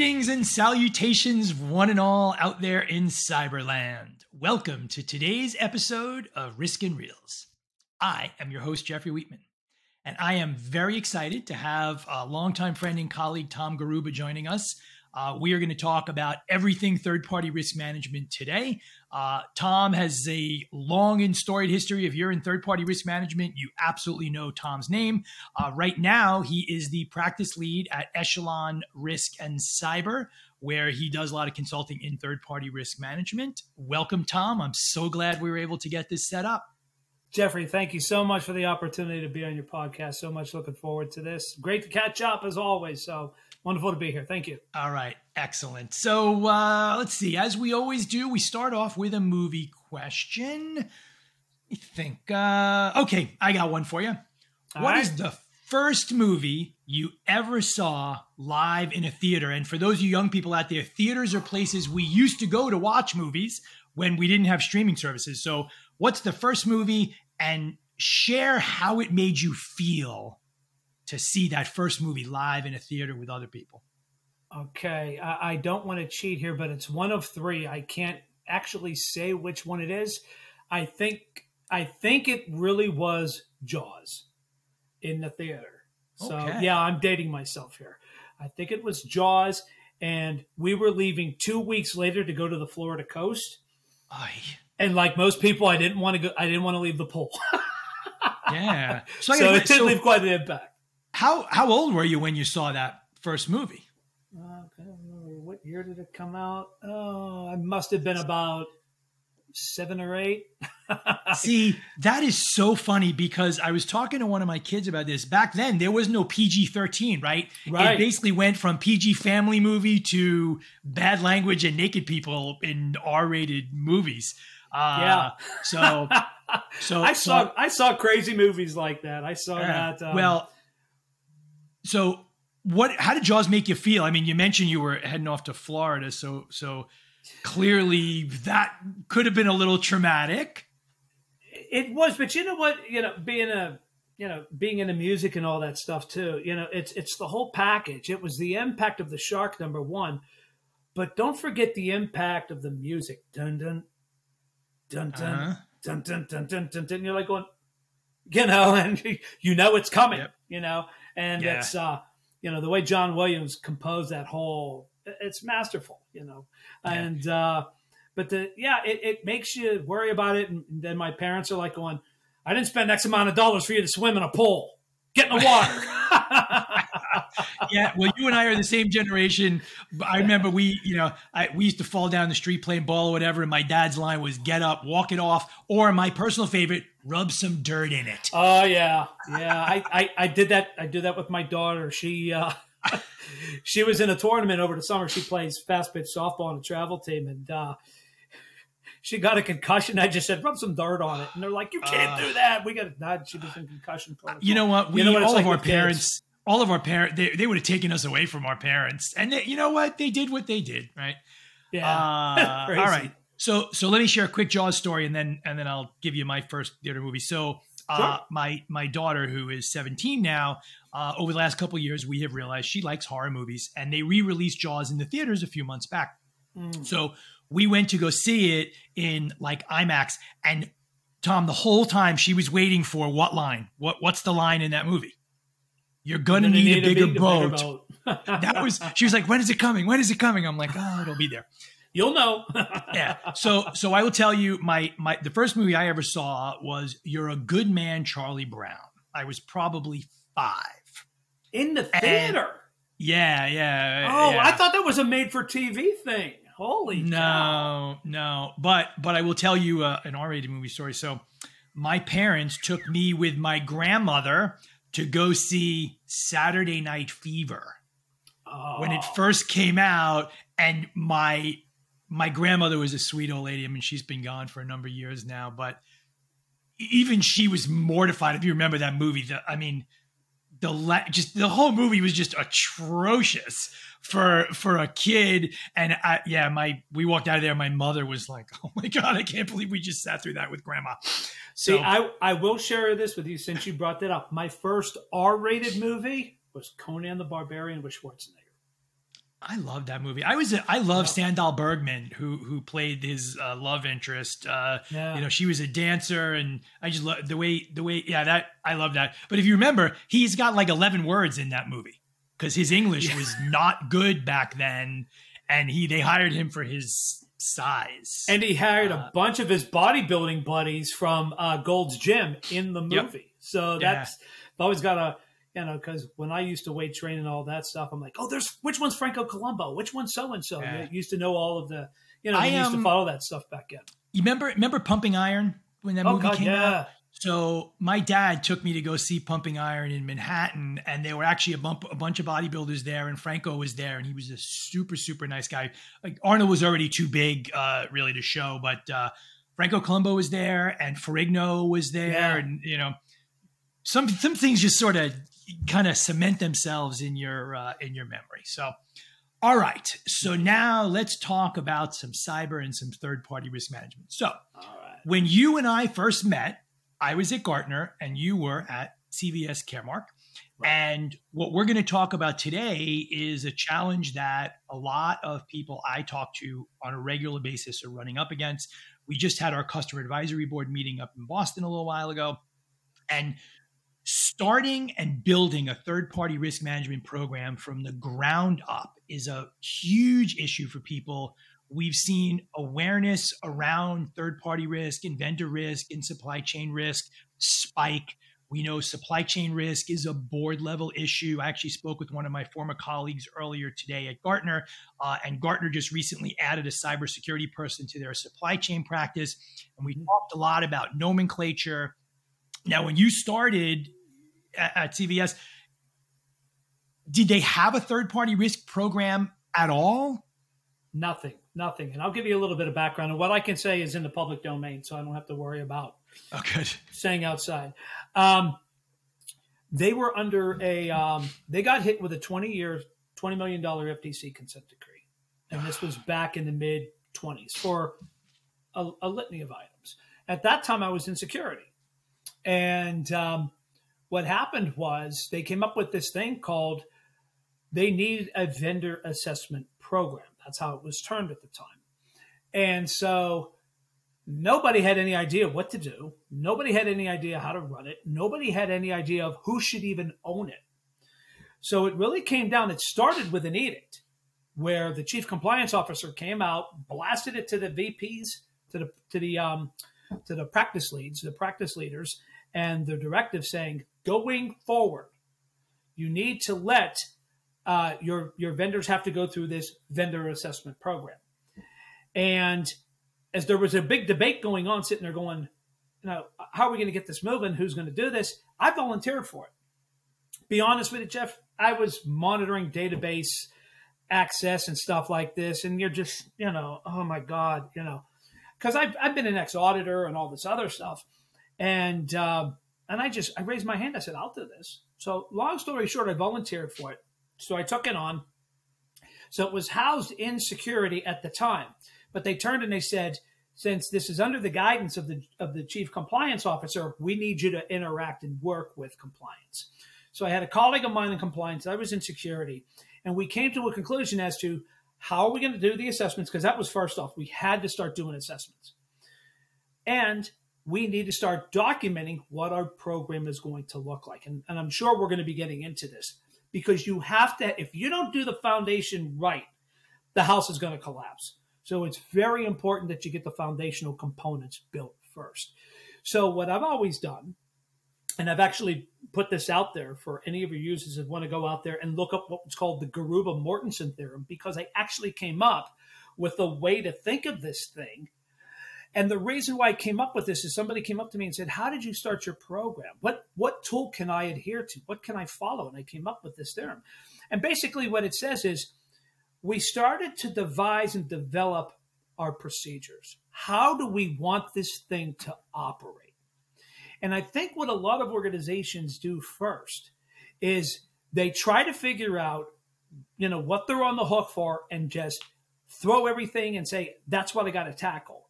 Greetings and salutations, one and all out there in Cyberland. Welcome to today's episode of Risk and Reels. I am your host, Jeffrey Wheatman, and I am very excited to have a longtime friend and colleague, Tom Garrubba, joining us. Uh, we are going to talk about everything third party risk management today. Uh, Tom has a long and storied history. If you're in third party risk management, you absolutely know Tom's name. Uh, right now, he is the practice lead at Echelon Risk and Cyber, where he does a lot of consulting in third party risk management. Welcome, Tom. I'm so glad we were able to get this set up. Jeffrey, thank you so much for the opportunity to be on your podcast. So much looking forward to this. Great to catch up as always. So wonderful to be here. Thank you. All right, excellent. So uh, let's see. As we always do, we start off with a movie question. I think. Uh, okay, I got one for you. All what right. is the first movie you ever saw live in a theater? And for those of you young people out there, theaters are places we used to go to watch movies when we didn't have streaming services. So, what's the first movie and share how it made you feel to see that first movie live in a theater with other people? Okay, I, I don't want to cheat here, but it's one of three. I can't actually say which one it is. I think I think it really was Jaws in the theater. So okay. yeah, I'm dating myself here. I think it was Jaws, and we were leaving two weeks later to go to the Florida coast. Aye. And like most people, I didn't want to go. I didn't want to leave the pool. yeah. So, so it did so leave quite an impact. How how old were you when you saw that first movie? Uh, I don't remember what year did it come out. Oh, I must have been about seven or eight. See, that is so funny because I was talking to one of my kids about this. Back then, there was no PG 13, right? Right. It basically went from PG family movie to bad language and naked people in R rated movies. Uh, yeah. So, so I saw so, I saw crazy movies like that. I saw uh, that. Um, well, so what how did Jaws make you feel? I mean, you mentioned you were heading off to Florida, so so clearly that could have been a little traumatic. It was, but you know what? You know, being a you know, being into music and all that stuff too. You know, it's it's the whole package. It was the impact of the shark number one, but don't forget the impact of the music. Dun dun dun dun uh-huh. dun, dun dun dun dun dun. You're like going, you know, and you know it's coming. Yep. You know, and yeah. it's uh, you know the way John Williams composed that whole it's masterful, you know, yeah. and uh, but the yeah it, it makes you worry about it, and then my parents are like going, I didn't spend X amount of dollars for you to swim in a pool. Get in the water. yeah, well, you and I are the same generation. I remember we, you know, I, we used to fall down the street playing ball or whatever, and my dad's line was "Get up, walk it off," or my personal favorite, "Rub some dirt in it." Oh yeah, yeah. I, I, I did that. I did that with my daughter. She, uh, she was in a tournament over the summer. She plays fast pitch softball on a travel team, and uh, she got a concussion. I just said, rub some dirt on it. And they're like, you can't uh, do that. We got to, nah, she was in concussion protocol. You know what? We, you know what all like of our parents, kids all of our parents they, they would have taken us away from our parents. And they, you know what? They did what they did right? Yeah. Uh, all right. So so let me share a quick jaws story and then and then i'll give you my first theater movie. So uh, sure. my my daughter who is 17 now uh, over the last couple years we have realized she likes horror movies and they re-released jaws in the theaters a few months back. Mm. so we went to go see it in like imax and tom the whole time she was waiting for what line? What what's the line in that movie you're gonna, need, need, a bigger, a big, boat. bigger boat. that was she was like, when is it coming? When is it coming? I'm like, oh, it'll be there. You'll know. yeah. So so I will tell you my my the first movie I ever saw was You're a Good Man, Charlie Brown. I was probably five. In the theater. And yeah, yeah. Oh, yeah. I thought that was a made for TV thing. Holy no, cow. no. But but I will tell you uh, an R-rated movie story. So my parents took me with my grandmother to go see Saturday Night Fever oh. when it oh. first came out, and my my grandmother was a sweet old lady. I mean, she's been gone for a number of years now, but even she was mortified. If you remember that movie, the, I mean, the la- just the whole movie was just atrocious for for a kid. And I, yeah, my we walked out of there. My mother was like, "Oh my god, I can't believe we just sat through that with grandma." See, I, I will share this with you since you brought that up. My first R rated movie was Conan the Barbarian with Schwarzenegger. I love that movie. I was I love yeah. Sandahl Bergman who who played his uh, love interest. Uh, yeah. You know, she was a dancer, and I just love the way the way. Yeah, that I love that. But if you remember, he's got like eleven words in that movie because his English yeah. was not good back then, and he they hired him for his size, and he hired uh, a bunch of his bodybuilding buddies from uh, Gold's Gym in the movie. Yep. So that's always got a you know, because when I used to weight train and all that stuff, I'm like, oh, there's which one's Franco Columbu, which one's so and so. Used to know all of the, you know, I used to um, follow that stuff back in. You remember remember Pumping Iron when that oh, movie God, came yeah. out? So my dad took me to go see Pumping Iron in Manhattan, and there were actually a, bump, a bunch of bodybuilders there, and Franco was there, and he was a super super nice guy. Like Arnold was already too big, uh, really, to show, but uh, Franco Columbu was there, and Ferrigno was there, yeah. and you know, some some things just sort of kind of cement themselves in your uh, in your memory. So, all right. So now let's talk about some cyber and some third party risk management. So, when you and I first met, I was at Gartner and you were at CVS Caremark. Right. And what we're going to talk about today is a challenge that a lot of people I talk to on a regular basis are running up against. We just had our customer advisory board meeting up in Boston a little while ago. And starting and building a third party risk management program from the ground up is a huge issue for people. We've seen awareness around third party risk and vendor risk and supply chain risk spike. We know supply chain risk is a board level issue. I actually spoke with one of my former colleagues earlier today at Gartner, uh, and Gartner just recently added a cybersecurity person to their supply chain practice. And we talked a lot about nomenclature. Now, when you started at, at CVS, did they have a third party risk program at all? Nothing, nothing. And I'll give you a little bit of background. And what I can say is in the public domain, so I don't have to worry about oh, good. saying outside. Um, they were under a, um, they got hit with a 20 year, $20 million FTC consent decree. And this was back in the mid 20s for a, a, litany of items. At that time, I was in security. And um, what happened was they came up with this thing called they need a vendor assessment program. That's how it was termed at the time. And so nobody had any idea what to do. Nobody had any idea how to run it. Nobody had any idea of who should even own it. So it really came down, it started with an edict where the chief compliance officer came out, blasted it to the VPs, to the to the um, to the practice leads, the practice leaders, and the directive saying going forward, you need to let uh, your your vendors have to go through this vendor assessment program. And as there was a big debate going on, sitting there going, you know, how are we going to get this moving? Who's going to do this? I volunteered for it. Be honest with you, Jeff. I was monitoring database access and stuff like this, and you're just, you know, oh my god, you know, because I've I've been an ex auditor and all this other stuff, and uh, and I just I raised my hand. I said, I'll do this. So long story short, I volunteered for it. So I took it on. So it was housed in security at the time, but they turned and they said, since this is under the guidance of the of the chief compliance officer, we need you to interact and work with compliance. So I had a colleague of mine in compliance. I was in security, and we came to a conclusion as to how are we going to do the assessments because that was first off. We had to start doing assessments, and we need to start documenting what our program is going to look like. And, and I'm sure we're going to be getting into this because you have to, if you don't do the foundation right, the house is going to collapse. So it's very important that you get the foundational components built first. So what I've always done, and I've actually put this out there for any of your users that want to go out there and look up what's called the Garrubba Mortensen theorem, because I actually came up with a way to think of this thing and the reason why I came up with this is somebody came up to me and said, "How did you start your program? What what tool can I adhere to? What can I follow?" And I came up with this theorem. And basically what it says is we started to devise and develop our procedures. How do we want this thing to operate? And I think what a lot of organizations do first is they try to figure out, you know, what they're on the hook for and just throw everything and say, that's what I got to tackle.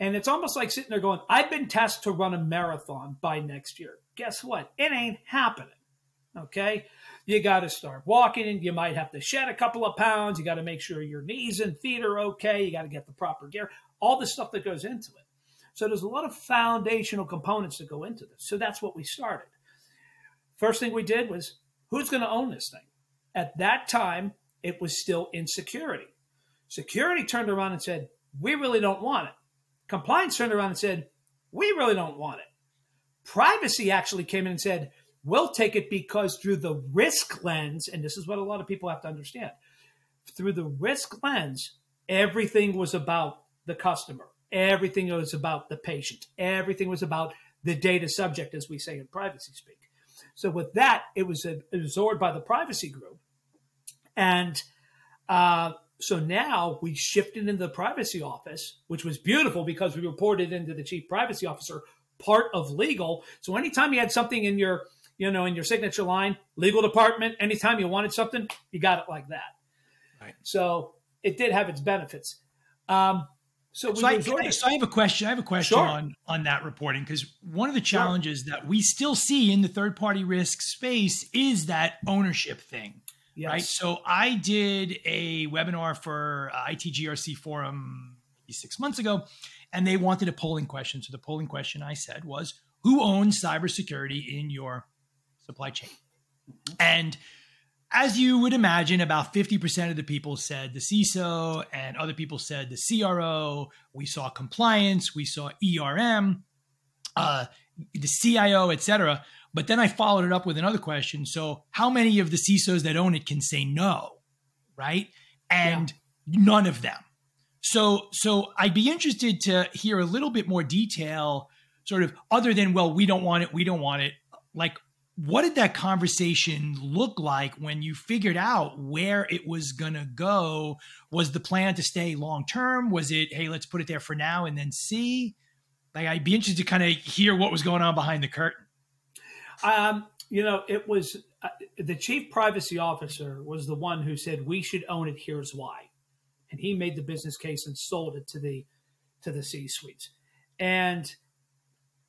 And it's almost like sitting there going, I've been tasked to run a marathon by next year. Guess what? It ain't happening. Okay. You got to start walking. You might have to shed a couple of pounds. You got to make sure your knees and feet are okay. You got to get the proper gear, all the stuff that goes into it. So there's a lot of foundational components that go into this. So that's what we started. First thing we did was who's going to own this thing? At that time, it was still in security. Security turned around and said, We really don't want it. Compliance turned around and said, We really don't want it. Privacy actually came in and said, We'll take it because through the risk lens, and this is what a lot of people have to understand through the risk lens, everything was about the customer. Everything was about the patient. Everything was about the data subject, as we say in privacy speak. So with that, it was absorbed by the privacy group, and uh, so now we shifted into the privacy office, which was beautiful because we reported into the chief privacy officer, part of legal. So anytime you had something in your, you know, in your signature line, legal department, anytime you wanted something, you got it like that. Right. So it did have its benefits. Um, so, so I, so, I, have a question. I have a question sure. on on that reporting because one of the challenges sure. that we still see in the third party risk space is that ownership thing, yes. right? So I did a webinar for uh, ITGRC forum six months ago, and they wanted a polling question. So the polling question I said was, "Who owns cybersecurity in your supply chain?" Mm-hmm. And as you would imagine, about 50% of the people said the CISO, and other people said the CRO. We saw compliance, we saw ERM, uh, the CIO, etc. But then I followed it up with another question. So, how many of the CISOs that own it can say no, right? And yeah. none of them. So, so I'd be interested to hear a little bit more detail, sort of other than well, we don't want it, we don't want it. Like, what did that conversation look like when you figured out where it was going to go? Was the plan to stay long term? Was it, hey, let's put it there for now and then see? Like, I'd be interested to kind of hear what was going on behind the curtain. Um, you know, it was uh, the chief privacy officer was the one who said we should own it. Here's why, and he made the business case and sold it to the to the C suites, and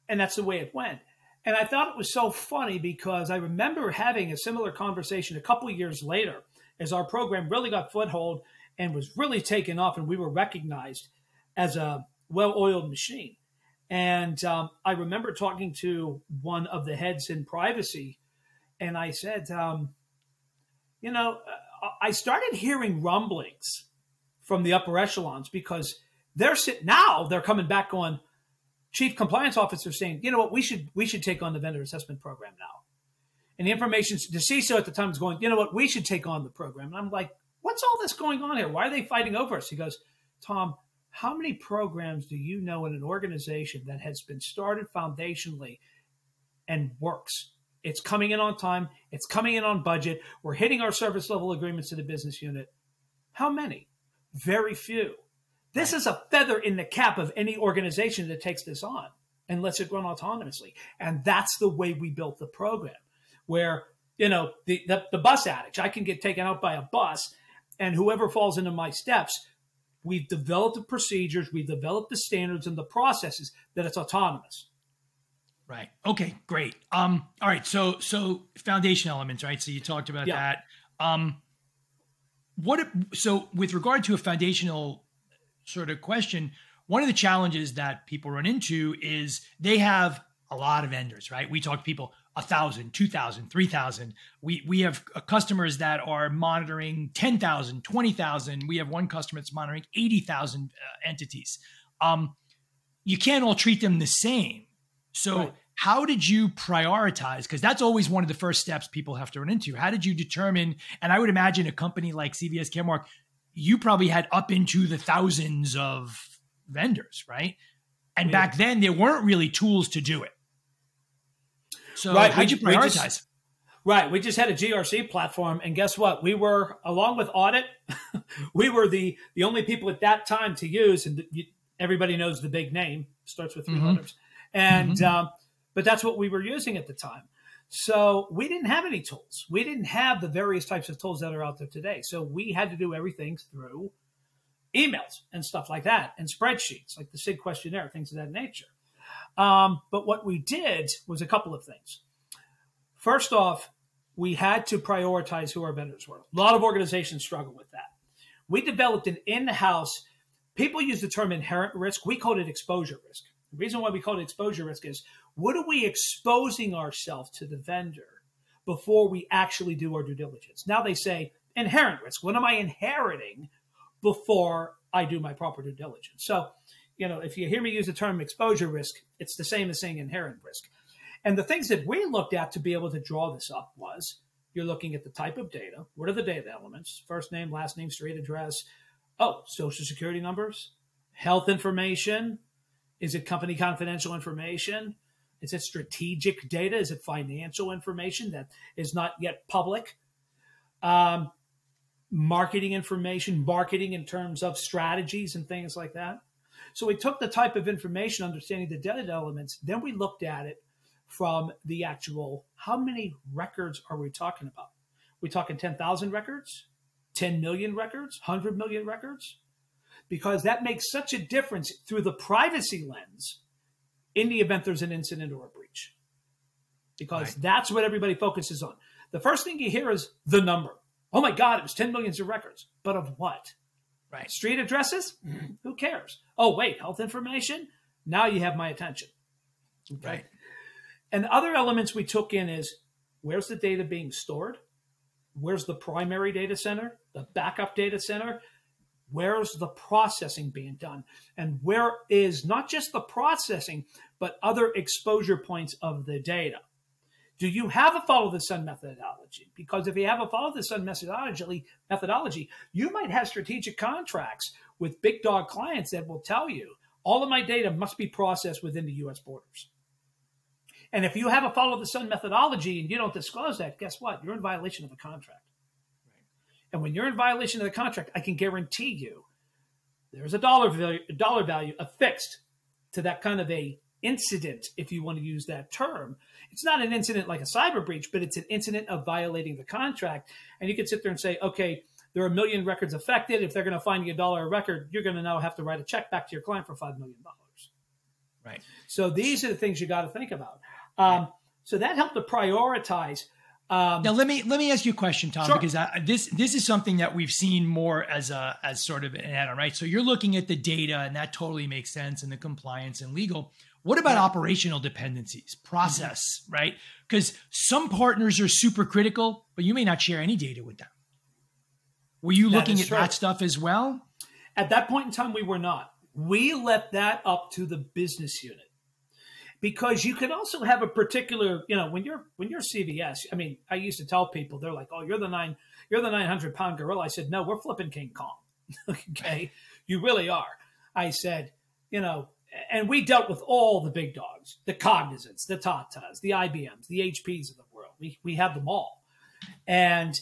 and that's the way it went. And I thought it was so funny because I remember having a similar conversation a couple years later as our program really got foothold and was really taken off, and we were recognized as a well oiled machine. And um, I remember talking to one of the heads in privacy, and I said, um, you know, uh, I started hearing rumblings from the upper echelons because they're sitting now, they're coming back on chief compliance officer saying, you know what, we should we should take on the vendor assessment program now. And the information the CISO at the time is going, you know what, we should take on the program. And I'm like, what's all this going on here? Why are they fighting over us? He goes, Tom, how many programs do you know in an organization that has been started foundationally and works? It's coming in on time, it's coming in on budget, we're hitting our service level agreements to the business unit. How many? Very few. This is a feather in the cap of any organization that takes this on and lets it run autonomously. And that's the way we built the program, where, you know, the, the, the bus adage, I can get taken out by a bus, and whoever falls into my steps, we've developed the procedures, we've developed the standards and the processes that it's autonomous. Right. Okay, great. Um, all right. So, so foundation elements, right? So you talked about yeah. that. Um, what, so with regard to a foundational sort of question, one of the challenges that people run into is they have a lot of vendors, right? We talk to people a thousand, two thousand, three thousand. We we have uh, customers that are monitoring 10,000, 20,000. We have one customer that's monitoring 80,000 uh, entities. Um, you can't all treat them the same. So right. how did you prioritize? Because that's always one of the first steps people have to run into. How did you determine? And I would imagine a company like CVS Caremark, you probably had up into the thousands of vendors, right? And yeah. back then there weren't really tools to do it. So right. how'd you prioritize? Just, right. We just had a GRC platform, and guess what? We were along with audit, we were the the only people at that time to use, and everybody knows the big name starts with 3 mm-hmm. letters, and mm-hmm. um, but that's what we were using at the time. So we didn't have any tools. We didn't have the various types of tools that are out there today. So we had to do everything through emails and stuff like that, and spreadsheets like the SIG questionnaire, things of that nature. Um, but what we did was a couple of things. First off, we had to prioritize who our vendors were. A lot of organizations struggle with that. We developed an in house, people use the term inherent risk. We called it exposure risk. The reason why we call it exposure risk is what are we exposing ourselves to the vendor before we actually do our due diligence? Now they say inherent risk. What am I inheriting before I do my proper due diligence? So, you know, if you hear me use the term exposure risk, it's the same as saying inherent risk. And the things that we looked at to be able to draw this up was you're looking at the type of data. What are the data elements? First name, last name, street address. Oh, social security numbers, health information. Is it company confidential information? Is it strategic data? Is it financial information that is not yet public? Um, marketing information, marketing in terms of strategies and things like that. So we took the type of information, understanding the data elements, then we looked at it from the actual how many records are we talking about? We talking 10,000 records, 10 million records, 100 million records? Because that makes such a difference through the privacy lens in the event there's an incident or a breach. Because right. that's what everybody focuses on. The first thing you hear is the number. Oh my God, it was 10 millions of records. But of what? Right. Street addresses? Mm-hmm. Who cares? Oh, wait, health information? Now you have my attention. Okay. Right. And other elements we took in is where's the data being stored? Where's the primary data center, the backup data center? Where's the processing being done? And where is not just the processing, but other exposure points of the data? Do you have a follow the sun methodology? Because if you have a follow the sun methodology, methodology, you might have strategic contracts with big dog clients that will tell you all of my data must be processed within the US borders. And if you have a follow the sun methodology and you don't disclose that, guess what? You're in violation of the contract. Right. And when you're in violation of the contract, I can guarantee you there's a dollar value, a dollar value affixed to that kind of a incident, if you want to use that term. It's not an incident like a cyber breach, but it's an incident of violating the contract. And you can sit there and say, okay, there are a million records affected. If they're going to find you a dollar a record, you're going to now have to write a check back to your client for $5 million. Right. So these are the things you got to think about. Um, so that helped to prioritize. Um, now let me let me ask you a question, Tom, sure. because I, this this is something that we've seen more as a as sort of an add-on, right? So you're looking at the data, and that totally makes sense, and the compliance and legal. What about operational dependencies, process, mm-hmm. right? Because some partners are super critical, but you may not share any data with them. Were you that looking at true. that stuff as well? At that point in time, we were not. We left that up to the business unit because you can also have a particular, you know, when you're when you're CVS. I mean, I used to tell people they're like, "Oh, you're the nine, you're the nine hundred pound gorilla." I said, "No, we're flipping King Kong." okay, you really are. I said, you know, and we dealt with all the big dogs, the Cognizants, the Tatas, the IBMs, the HPs of the world. We we have them all, and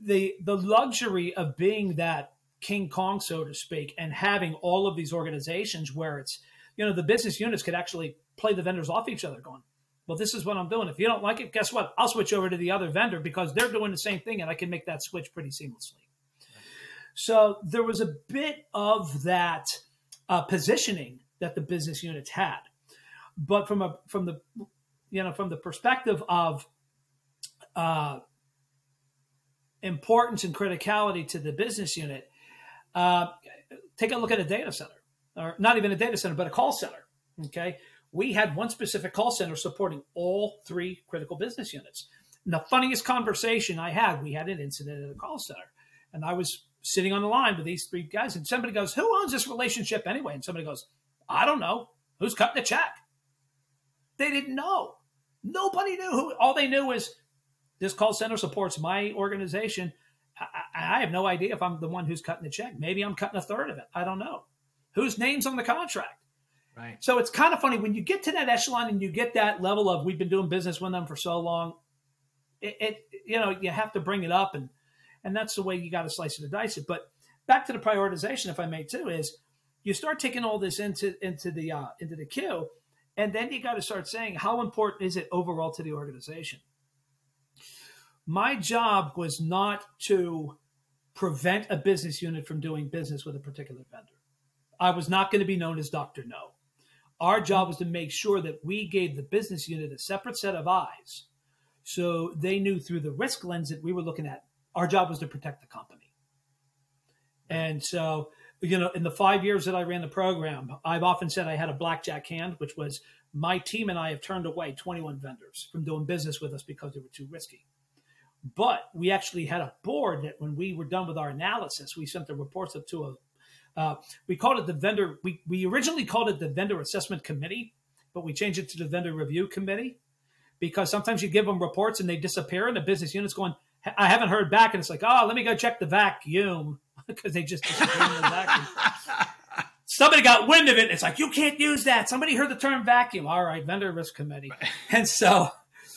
the the luxury of being that King Kong, so to speak, and having all of these organizations where it's you know the business units could actually play the vendors off each other, going, well, this is what I'm doing. If you don't like it, guess what? I'll switch over to the other vendor because they're doing the same thing and I can make that switch pretty seamlessly. So there was a bit of that uh, positioning that the business units had, but from a from the you know from the perspective of uh, importance and criticality to the business unit, uh, take a look at a data center, or not even a data center, but a call center. Okay, we had one specific call center supporting all three critical business units. And the funniest conversation I had, we had an incident at a call center, and I was sitting on the line with these three guys, and somebody goes, "Who owns this relationship anyway?" And somebody goes, "I don't know. Who's cutting the check?" They didn't know. Nobody knew who. All they knew is this call center supports my organization. I, I have no idea if I'm the one who's cutting the check. Maybe I'm cutting a third of it. I don't know. Whose name's on the contract? Right. So it's kind of funny when you get to that echelon and you get that level of we've been doing business with them for so long. It, it you know you have to bring it up and and that's the way you got to slice it and dice it. But back to the prioritization, if I may too, is you start taking all this into into the uh, into the queue, and then you got to start saying how important is it overall to the organization. My job was not to prevent a business unit from doing business with a particular vendor. I was not going to be known as Dr. No. Our job was to make sure that we gave the business unit a separate set of eyes So they knew through the risk lens that we were looking at, our job was to protect the company. And so, you know, in the five years that I ran the program, I've often said I had a blackjack hand, which was my team and I have turned away 21 vendors from doing business with us because they were too risky. But we actually had a board that when we were done with our analysis, we sent the reports up to a, uh, we called it the vendor, we, we originally called it the vendor assessment committee, but we changed it to the vendor review committee because sometimes you give them reports and they disappear and the business unit's going, I haven't heard back. And it's like, oh, let me go check the vacuum because they just disappeared in the vacuum. Somebody got wind of it. And It's like, you can't use that. Somebody heard the term vacuum. All right, vendor risk committee. And so,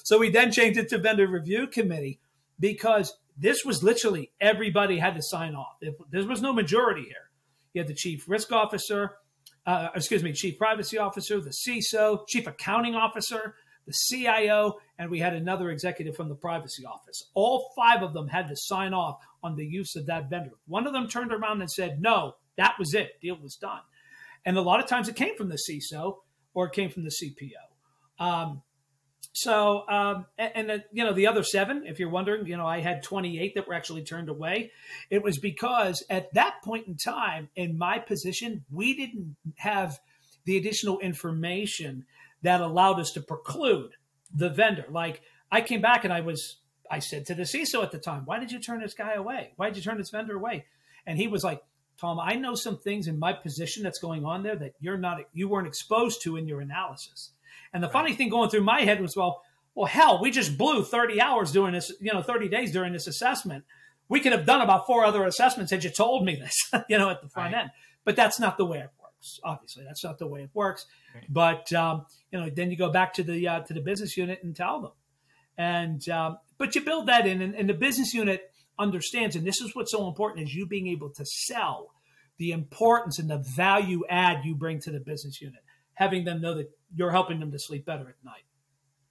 so we then changed it to vendor review committee because this was literally everybody had to sign off. If, There was no majority here. You had the chief risk officer, uh, excuse me, chief privacy officer, the CISO, chief accounting officer, the CIO, and we had another executive from the privacy office. All five of them had to sign off on the use of that vendor. One of them turned around and said, no, that was it. Deal was done. And a lot of times it came from the CISO or it came from the CPO. Um, so, um, and, and you know, the other seven, if you're wondering, you know, I had 28 that were actually turned away. It was because at that point in time, in my position, we didn't have the additional information that allowed us to preclude the vendor. Like I came back and I was, I said to the CISO at the time, why did you turn this guy away? Why did you turn this vendor away? And he was like, Tom, I know some things in my position that's going on there that you're not, you weren't exposed to in your analysis. And the right. funny thing going through my head was, well, well, hell, we just blew 30 hours doing this, you know, 30 days during this assessment. We could have done about four other assessments had you told me this, you know, at the front right. end. But that's not the way it works. Obviously, that's not the way it works. Right. But um, you know, then you go back to the uh, to the business unit and tell them. And um, but you build that in, and, and the business unit understands, and this is what's so important is you being able to sell the importance and the value add you bring to the business unit, having them know that you're helping them to sleep better at night.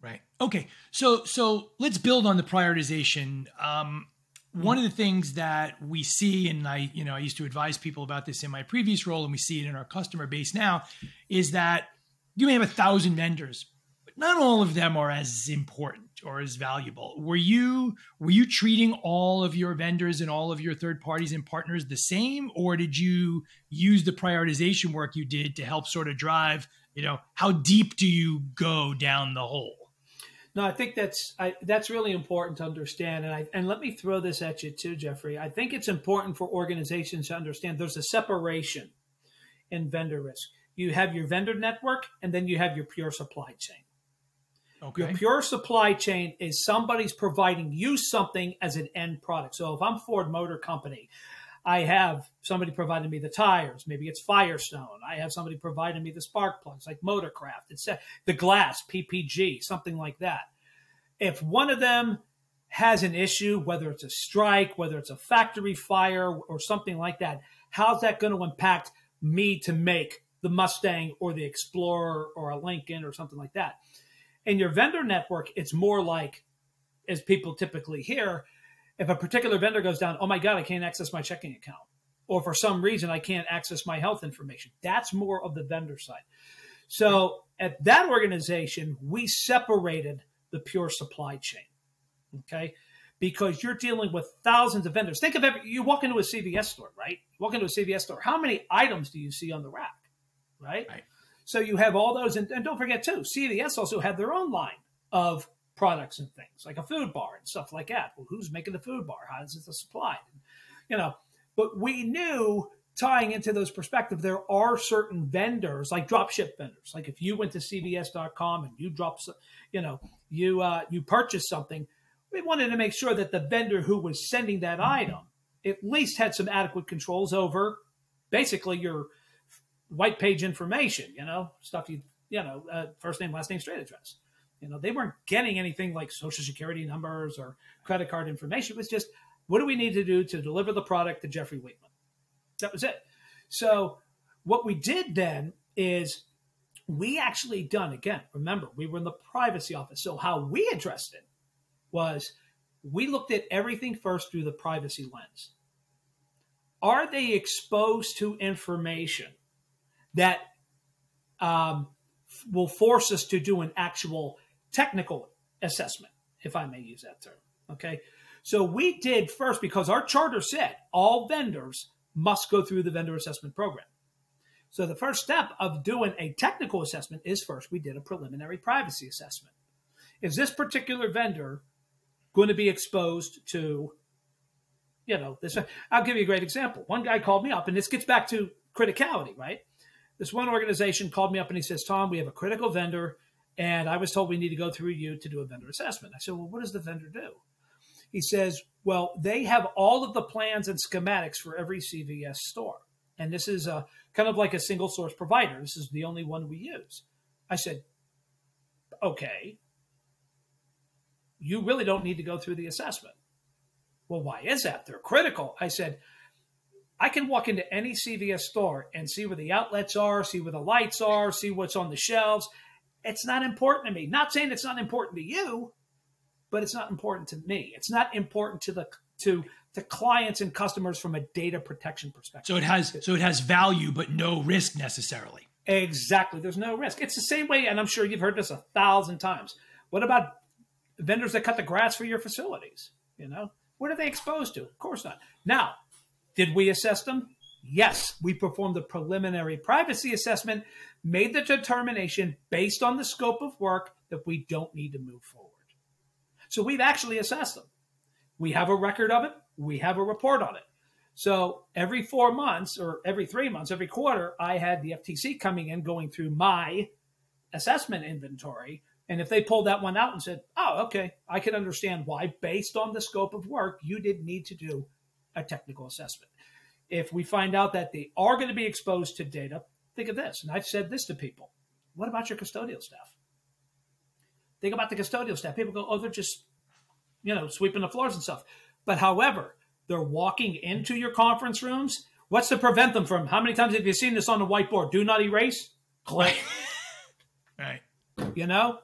Right. Okay. So so let's build on the prioritization. Um, one of the things that we see, and I, you know, I used to advise people about this in my previous role, and we see it in our customer base now, is that you may have a thousand vendors, but not all of them are as important or as valuable. Were you were you treating all of your vendors and all of your third parties and partners the same, or did you use the prioritization work you did to help sort of drive, you know, how deep do you go down the hole? No, I think that's I, that's really important to understand, and I, and let me throw this at you too, Jeffrey. I think it's important for organizations to understand there's a separation in vendor risk. You have your vendor network, and then you have your pure supply chain. Okay. Your pure supply chain is somebody's providing you something as an end product. So if I'm Ford Motor Company, I have somebody providing me the tires. Maybe it's Firestone. I have somebody providing me the spark plugs, like Motorcraft. It's the glass, PPG, something like that. If one of them has an issue, whether it's a strike, whether it's a factory fire, or something like that, how's that going to impact me to make the Mustang or the Explorer or a Lincoln or something like that? In your vendor network, it's more like, as people typically hear, if a particular vendor goes down, oh my God, I can't access my checking account. Or for some reason, I can't access my health information. That's more of the vendor side. So at that organization, we separated the pure supply chain. Okay. Because you're dealing with thousands of vendors. Think of every, you walk into a CVS store, right? Walk into a CVS store. How many items do you see on the rack? Right. right. So you have all those. And, and don't forget, too, CVS also had their own line of products and things like a food bar and stuff like that. Well, who's making the food bar? How is it supplied? You know, but we knew tying into those perspectives, there are certain vendors like dropship vendors. Like if you went to CVS.com and you drop, you know, you uh, you purchase something, we wanted to make sure that the vendor who was sending that item at least had some adequate controls over basically your white page information. You know, stuff you you know, uh, first name, last name, straight address. You know, they weren't getting anything like social security numbers or credit card information. It was just, what do we need to do to deliver the product to Jeffrey Wheatman? That was it. So what we did then is we actually done again. Remember, we were in the privacy office. So how we addressed it was we looked at everything first through the privacy lens. Are they exposed to information that um, will force us to do an actual technical assessment. if I may use that term. Okay. So we did first because our charter said all vendors must go through the vendor assessment program. So the first step of doing a technical assessment is first we did a preliminary privacy assessment. Is this particular vendor going to be exposed to, you know, this? I'll give you a great example. One guy called me up, and this gets back to criticality, right? This one organization called me up and he says, Tom, we have a critical vendor, and I was told we need to go through you to do a vendor assessment. I said, Well, what does the vendor do? He says, Well, they have all of the plans and schematics for every CVS store. And this is a kind of like a single source provider. This is the only one we use. I said, Okay, you really don't need to go through the assessment. Well, why is that? They're critical. I said, I can walk into any CVS store and see where the outlets are, see where the lights are, see what's on the shelves. It's not important to me. Not saying it's not important to you, but it's not important to me. It's not important to the to to clients and customers from a data protection perspective. So it has so it has value but no risk necessarily. Exactly. There's no risk. It's the same way, and I'm sure you've heard this a thousand times. What about vendors that cut the grass for your facilities? You know, what are they exposed to? Of course not. Now, did we assess them? Yes, we performed a preliminary privacy assessment, made the determination based on the scope of work that we don't need to move forward. So we've actually assessed them. We have a record of it, we have a report on it. So every four months or every three months, every quarter, I had the FTC coming in going through my assessment inventory. And if they pulled that one out and said, oh, okay, I can understand why, based on the scope of work, you didn't need to do a technical assessment. If we find out that they are going to be exposed to data, think of this. And I've said this to people what about your custodial staff? Think about the custodial staff. People go, oh, they're just, you know, sweeping the floors and stuff. But however, they're walking into your conference rooms. What's to prevent them from? How many times have you seen this on the whiteboard? Do not erase. Click. right. You know,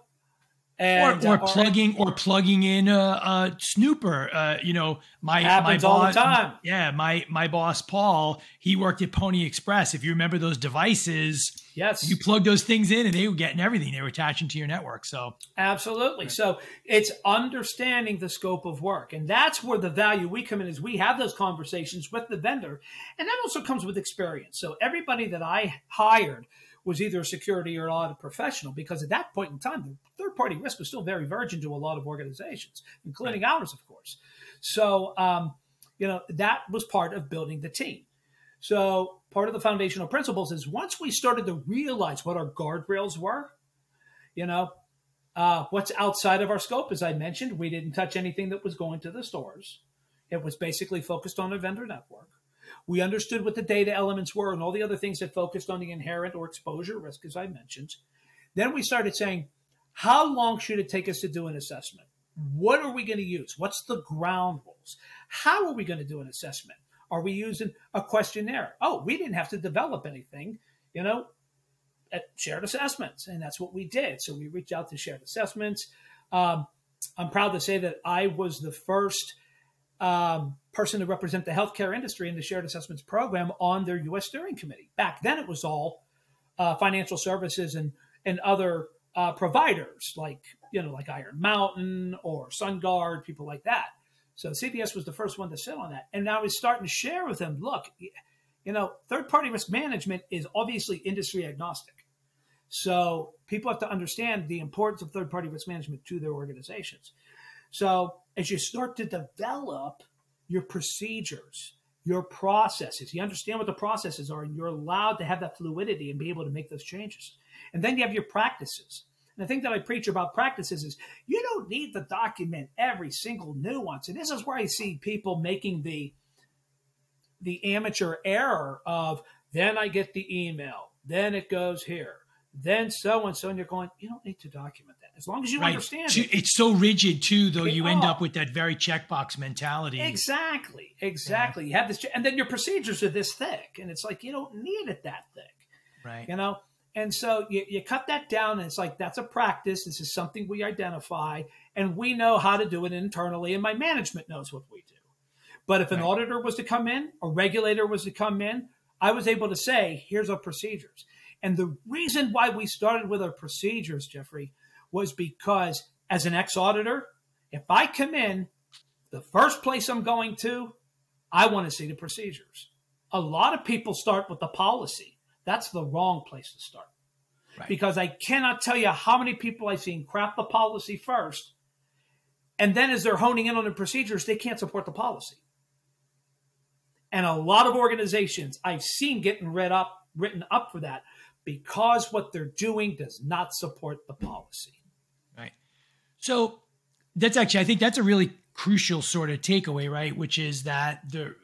and, or, or uh, plugging or plugging in a, a snooper. Uh, you know, my happens my boss, all the time. Yeah, my my boss Paul, he worked at Pwnie Express. If you remember those devices, yes, you plug those things in, and they were getting everything. They were attaching to your network. So absolutely. So it's understanding the scope of work, and that's where the value we come in. Is we have those conversations with the vendor, and that also comes with experience. So everybody that I hired was either a security or an audit professional because at that point in time, the third party risk was still very virgin to a lot of organizations, including right. ours, of course. So, um, you know, that was part of building the team. So, part of the foundational principles is once we started to realize what our guardrails were, you know, uh, what's outside of our scope, as I mentioned, we didn't touch anything that was going to the stores. It was basically focused on a vendor network. We understood what the data elements were and all the other things that focused on the inherent or exposure risk, as I mentioned. Then we started saying, how long should it take us to do an assessment? What are we going to use? What's the ground rules? How are we going to do an assessment? Are we using a questionnaire? Oh, we didn't have to develop anything, you know, at shared assessments. And that's what we did. So we reached out to shared assessments. Um, I'm proud to say that I was the first um, person to represent the healthcare industry in the shared assessments program on their U.S. steering committee. Back then, it was all uh, financial services and and other uh, providers like you know like Iron Mountain or SunGard, people like that. So CVS was the first one to sit on that, and now he's starting to share with them. Look, you know, third party risk management is obviously industry agnostic. So people have to understand the importance of third party risk management to their organizations. So as you start to develop your procedures, your processes, you understand what the processes are, and you're allowed to have that fluidity and be able to make those changes. And then you have your practices. And the thing that I preach about practices is you don't need to document every single nuance. And this is where I see people making the the amateur error of then I get the email, then it goes here, then so and so, and you're going, you don't need to document that. As long as you right. understand it. It's so rigid too, though. you end up with that very checkbox mentality. Exactly, exactly. Yeah. You have this, and then your procedures are this thick, and it's like you don't need it that thick, right? You know. And so you, you cut that down, and it's like that's a practice. This is something we identify, and we know how to do it internally, and my management knows what we do. But if an right. auditor was to come in, a regulator was to come in, I was able to say, here's our procedures. And the reason why we started with our procedures, Jeffrey, was because as an ex auditor If I come in, the first place I'm going to, I want to see the procedures. A lot of people start with the policy. That's the wrong place to start. Right. Because I cannot tell you how many people I've seen craft the policy first, and then as they're honing in on the procedures, they can't support the policy. And a lot of organizations I've seen getting read up, written up for that because what they're doing does not support the policy. Right. So that's actually, I think that's a really crucial sort of takeaway, right? Which is that the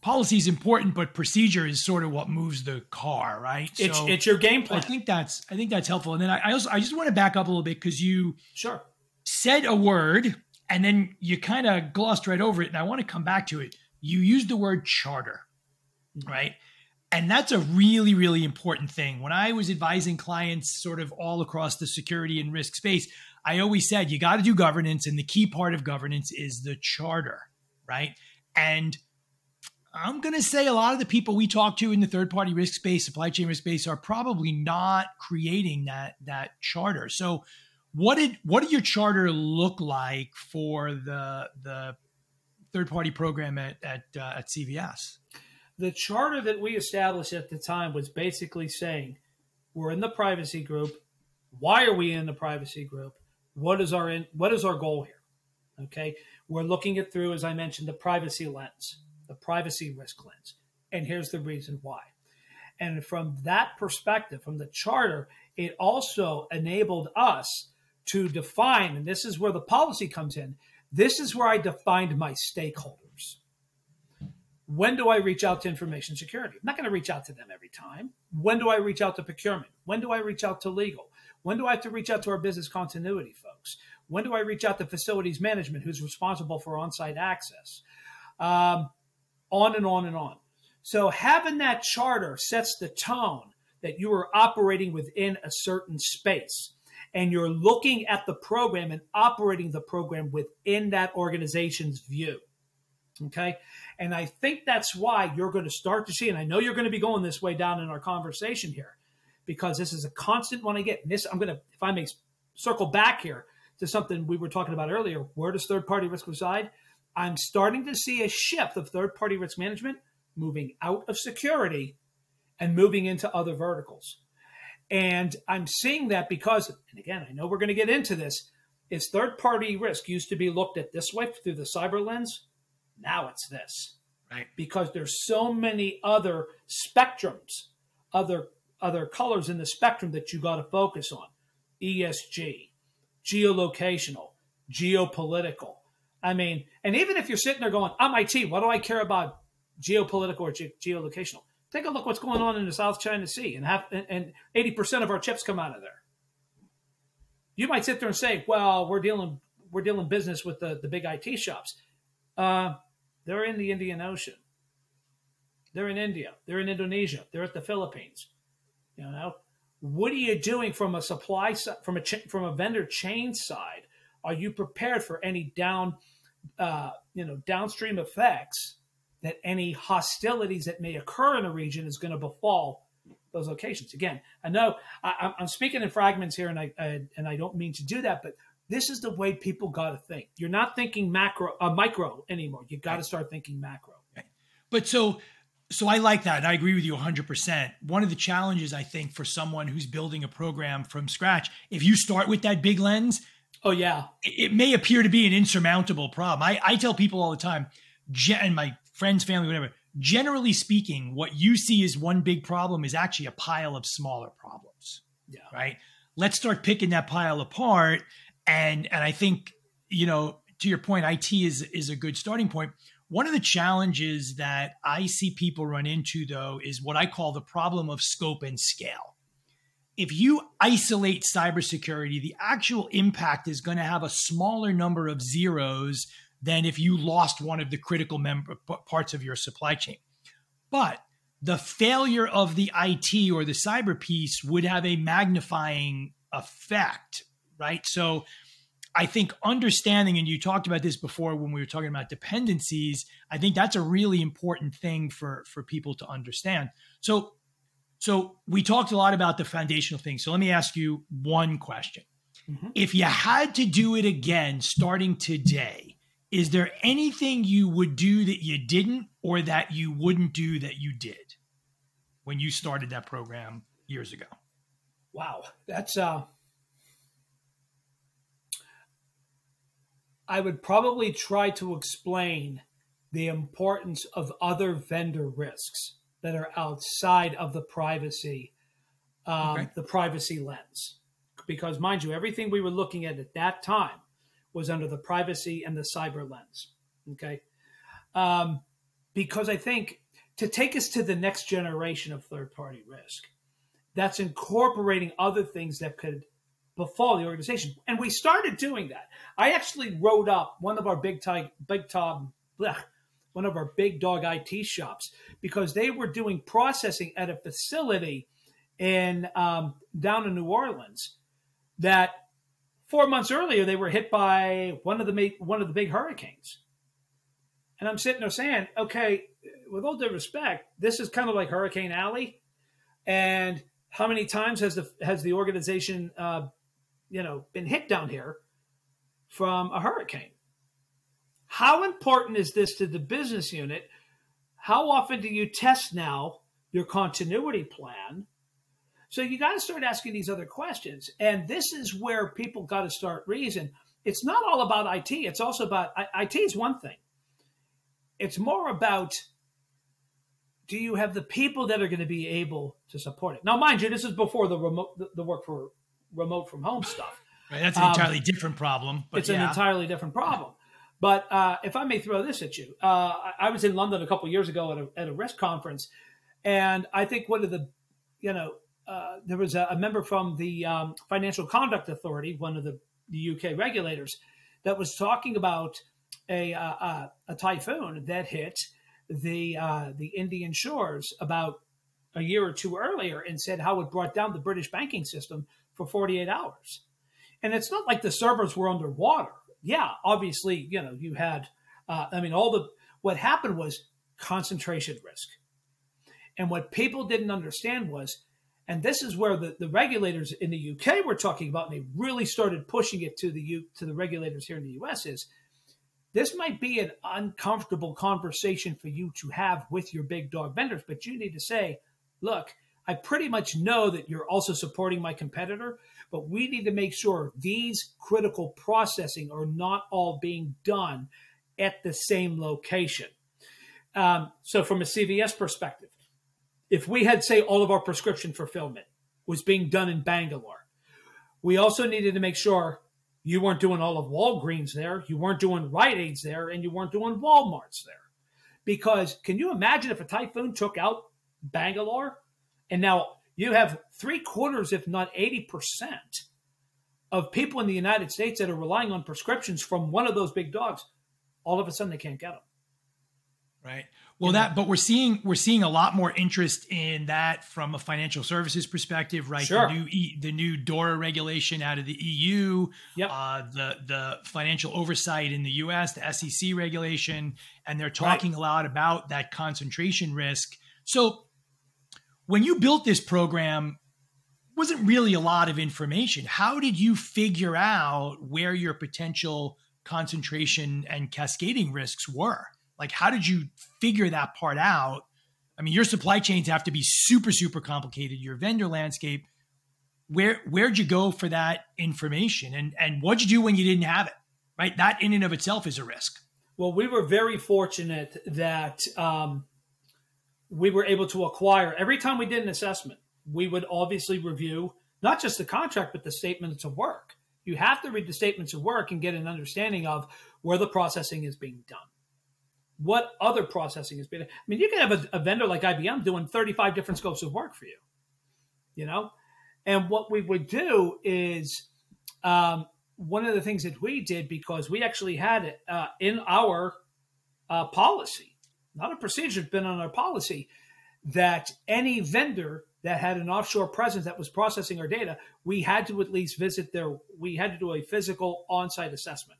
policy is important, but procedure is sort of what moves the car, right? It's, so it's your game plan. I think that's I think that's helpful. And then I, I also I just want to back up a little bit because you sure said a word and then you kind of glossed right over it, and I want to come back to it you used the word charter, mm-hmm. right? And that's a really, really important thing. When I was advising clients sort of all across the security and risk space, I always said you got to do governance, and the key part of governance is the charter, right? And I'm going to say a lot of the people we talk to in the third party risk space, supply chain risk space, are probably not creating that that charter. So, what did what did your charter look like for the the third party program at at, uh, at CVS? The charter that we established at the time was basically saying we're in the privacy group. Why are we in the privacy group? What is our in, what is our goal here? Okay, we're looking it through, as I mentioned, the privacy lens, the privacy risk lens, and here's the reason why. And from that perspective, from the charter, it also enabled us to define, and this is where the policy comes in, this is where I defined my stakeholders. When do I reach out to information security? I'm not going to reach out to them every time. When do I reach out to procurement? When do I reach out to legal? When do I have to reach out to our business continuity folks? When do I reach out to facilities management, who's responsible for on site access? Um, on and on and on. So, having that charter sets the tone that you are operating within a certain space and you're looking at the program and operating the program within that organization's view. Okay. And I think that's why you're going to start to see, and I know you're going to be going this way down in our conversation here, because this is a constant one I get. And this, I'm going to, if I may circle back here to something we were talking about earlier, where does third party risk reside? I'm starting to see a shift of third party risk management moving out of security and moving into other verticals. And I'm seeing that because, and again, I know we're going to get into this, is third party risk used to be looked at this way through the cyber lens. Now it's this. Right. Because there's so many other spectrums, other other colors in the spectrum that you got to focus on. ESG, geolocational, geopolitical. I mean, and even if you're sitting there going, I'm IT, what do I care about geopolitical or ge- geolocational? Take a look what's going on in the South China Sea, and have and eighty percent of our chips come out of there. You might sit there and say, "Well, we're dealing we're dealing business with the the big IT shops." Uh, they're in the Indian Ocean. They're in India. They're in Indonesia. They're at the Philippines. You know, what are you doing from a supply from a from a vendor chain side? Are you prepared for any down, uh, you know, downstream effects that any hostilities that may occur in a region is going to befall those locations. Again, I know I, am speaking in fragments here, and I, I, and I don't mean to do that, but this is the way people got to think. You're not thinking macro, uh, micro anymore. You got to start thinking macro. Right. But so, so I like that. I agree with you 100. percent One of the challenges I think for someone who's building a program from scratch, if you start with that big lens, oh yeah, it, it may appear to be an insurmountable problem. I, I tell people all the time, and my friends, family, whatever. Generally speaking, what you see as one big problem is actually a pile of smaller problems. Yeah. Right. Let's start picking that pile apart. And and I think, you know, to your point, IT is is a good starting point. One of the challenges that I see people run into though is what I call the problem of scope and scale. If you isolate cybersecurity, the actual impact is going to have a smaller number of zeros than if you lost one of the critical parts of your supply chain. But the failure of the IT or the cyber piece would have a magnifying effect, right? So I think understanding, and you talked about this before when we were talking about dependencies, I think that's a really important thing for, for people to understand. So, so we talked a lot about the foundational things. So let me ask you one question. Mm-hmm. If you had to do it again starting today, is there anything you would do that you didn't or that you wouldn't do that you did when you started that program years ago? Wow, that's uh I would probably try to explain the importance of other vendor risks that are outside of the privacy um, okay. the privacy lens because mind you everything we were looking at at that time was under the privacy and the cyber lens okay um, because i think to take us to the next generation of third party risk that's incorporating other things that could befall the organization. And we started doing that. I actually wrote up one of our big time big time one of our big dog IT shops because they were doing processing at a facility in um, down in New Orleans that four months earlier they were hit by one of the one of the big hurricanes. And I'm sitting there saying, okay, with all due respect, this is kind of like Hurricane Alley, and how many times has the has the organization, uh, you know, been hit down here from a hurricane? How important is this to the business unit? How often do you test now your continuity plan? So you got to start asking these other questions. And this is where people got to start reason. It's not all about IT. It's also about IT is one thing. It's more about do you have the people that are going to be able to support it? Now, mind you, this is before the remote the, work for remote from home stuff. Right, that's an um, entirely different problem. it's yeah. an entirely different problem. But uh, if I may throw this at you, uh, I was in London a couple years ago at a, at a risk conference, and I think one of the, you know, uh, there was a, a, member from the um, Financial Conduct Authority, one of the, the UK regulators, that was talking about a, uh, a typhoon that hit the uh, the Indian shores about a year or two earlier, and said how it brought down the British banking system for 48 hours. And it's not like the servers were underwater yeah, obviously, you know, you had, uh, I mean, all the, what happened was concentration risk. And what people didn't understand was, and this is where the, the regulators in the UK were talking about, and they really started pushing it to the U, to the regulators here in the US is this might be an uncomfortable conversation for you to have with your big dog vendors, but you need to say, look, I pretty much know that you're also supporting my competitor, but we need to make sure these critical processing are not all being done at the same location. Um, so, from a CVS perspective, if we had, say, all of our prescription fulfillment was being done in Bangalore, we also needed to make sure you weren't doing all of Walgreens there, you weren't doing Rite Aids there, and you weren't doing Walmarts there. Because can you imagine if a typhoon took out Bangalore and now you have three quarters, if not 80%, of people in the United States that are relying on prescriptions from one of those big dogs. All of a sudden, they can't get them. Right. Well, that, but we're seeing we're seeing a lot more interest in that from a financial services perspective, right? Sure. The new e, the new DORA regulation out of the EU, yep. uh, the the financial oversight in the U.S., the SEC regulation, and they're talking right. a lot about that concentration risk. So when you built this program, wasn't really a lot of information. How did you figure out where your potential concentration and cascading risks were? Like, how did you figure that part out? I mean, your supply chains have to be super, super complicated. Your vendor landscape. Where where'd you go for that information, and and what'd you do when you didn't have it? Right, that in and of itself is a risk. Well, we were very fortunate that um, we were able to acquire every time we did an assessment, we would obviously review not just the contract, but the statements of work. You have to read the statements of work and get an understanding of where the processing is being done. What other processing is being done. I mean, you can have a, a vendor like IBM doing 35 different scopes of work for you, you know? And what we would do is um, one of the things that we did because we actually had it uh, in our uh, policy not a procedure, it's been on our policy that any vendor that had an offshore presence that was processing our data, we had to at least visit their, we had to do a physical on site assessment.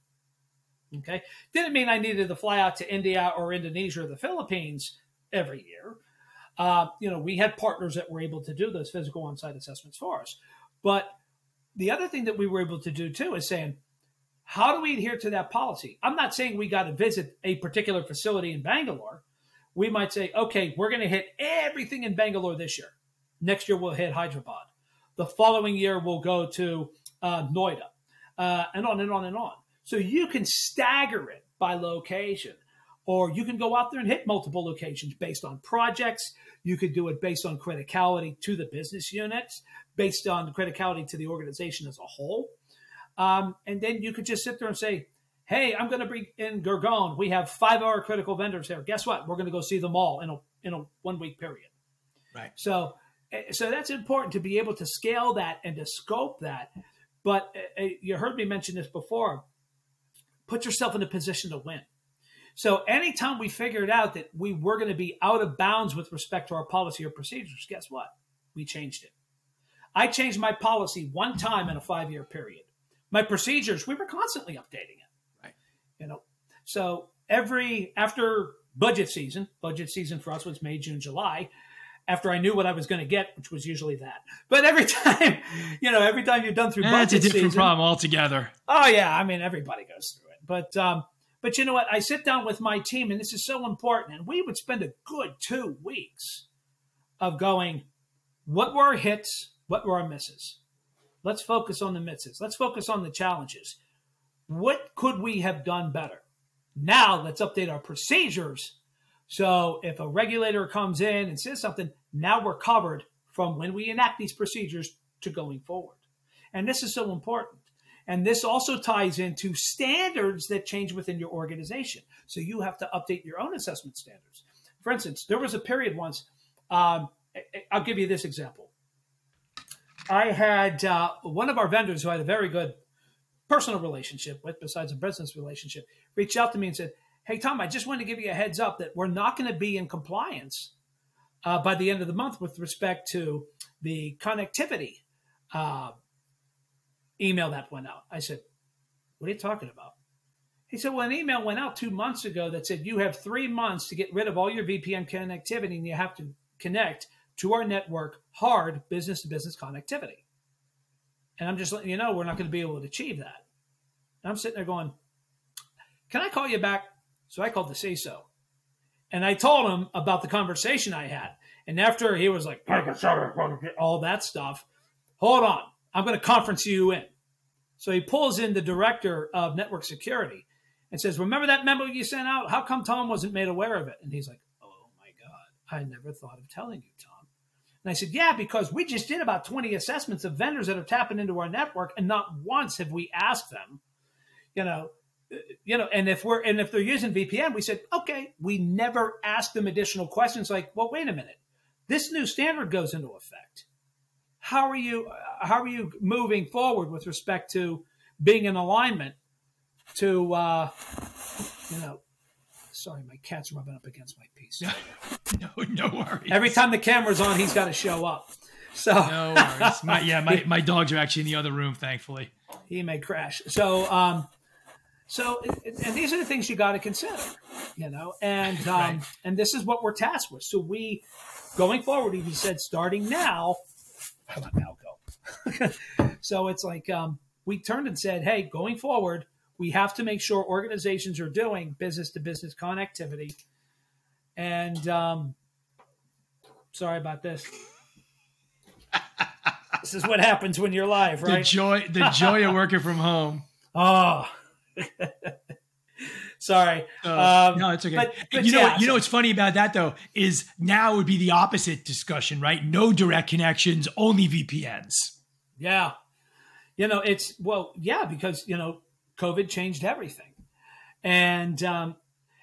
Okay. Didn't mean I needed to fly out to India or Indonesia or the Philippines every year. Uh, you know, we had partners that were able to do those physical on site assessments for us. But the other thing that we were able to do too is saying, how do we adhere to that policy? I'm not saying we got to visit a particular facility in Bangalore. We might say, okay, we're going to hit everything in Bangalore this year. Next year, we'll hit Hyderabad. The following year, we'll go to uh, Noida, uh, and on and on and on. So you can stagger it by location, or you can go out there and hit multiple locations based on projects. You could do it based on criticality to the business units, based on criticality to the organization as a whole. Um, and then you could just sit there and say, hey, I'm going to bring in Gurgaon. We have five hour critical vendors here. Guess what? We're going to go see them all in a, in a one week period. Right. So, eh, so that's important to be able to scale that and to scope that. But uh, you heard me mention this before. Put yourself in a position to win. So anytime we figured out that we were going to be out of bounds with respect to our policy or procedures, guess what? We changed it. I changed my policy one time in a five year period. My procedures, we were constantly updating it. Right. You know, so every after budget season, budget season for us was May, June, July. After I knew what I was going to get, which was usually that, but every time, you know, every time you're done through That's budget a different season, problem altogether. Oh yeah, I mean everybody goes through it, but um, but you know what? I sit down with my team, and this is so important. And we would spend a good two weeks of going, what were our hits? What were our misses? Let's focus on the misses. Let's focus on the challenges. What could we have done better? Now let's update our procedures. So if a regulator comes in and says something, now we're covered from when we enact these procedures to going forward. And this is so important. And this also ties into standards that change within your organization. So you have to update your own assessment standards. For instance, there was a period once, um, I'll give you this example. I had uh, one of our vendors who I had a very good personal relationship with, besides a business relationship, reached out to me and said, Hey, Tom, I just wanted to give you a heads up that we're not going to be in compliance uh, by the end of the month with respect to the connectivity uh, email that went out. I said, What are you talking about? He said, Well, an email went out two months ago that said you have three months to get rid of all your VPN connectivity and you have to connect to our network hard business to business connectivity. And I'm just letting you know we're not going to be able to achieve that. And I'm sitting there going, Can I call you back? So I called the CISO and I told him about the conversation I had. And after he was like, all that stuff, hold on, I'm going to conference you in. So he pulls in the director of network security and says, Remember that memo you sent out? How come Tom wasn't made aware of it? And he's like, Oh my God, I never thought of telling you, Tom. And I said, Yeah, because we just did about 20 assessments of vendors that are tapping into our network, and not once have we asked them, you know, you know, and if we're and if they're using VPN, we said, okay, we never asked them additional questions like, well, wait a minute, this new standard goes into effect. How are you how are you moving forward with respect to being in alignment to uh, you know sorry, my cat's rubbing up against my piece. no, no worries. Every time the camera's on, he's got to show up. So no worries. My, yeah, my, my dogs are actually in the other room, thankfully. He may crash. So um, so, and these are the things you got to consider, you know, and um, right. and this is what we're tasked with. So we, going forward, he said, starting now, come on now, go. so it's like um, we turned and said, hey, going forward, we have to make sure organizations are doing business to business connectivity. And um, sorry about this. this is what happens when you're live, right? The joy, the joy of working from home. Oh, Sorry. Uh, um, no, it's okay. But, but you know, you know what's funny about that though is now would be the opposite discussion, right? No direct connections, only VPNs. Yeah, you know, it's well, yeah, because you know, COVID changed everything, and um,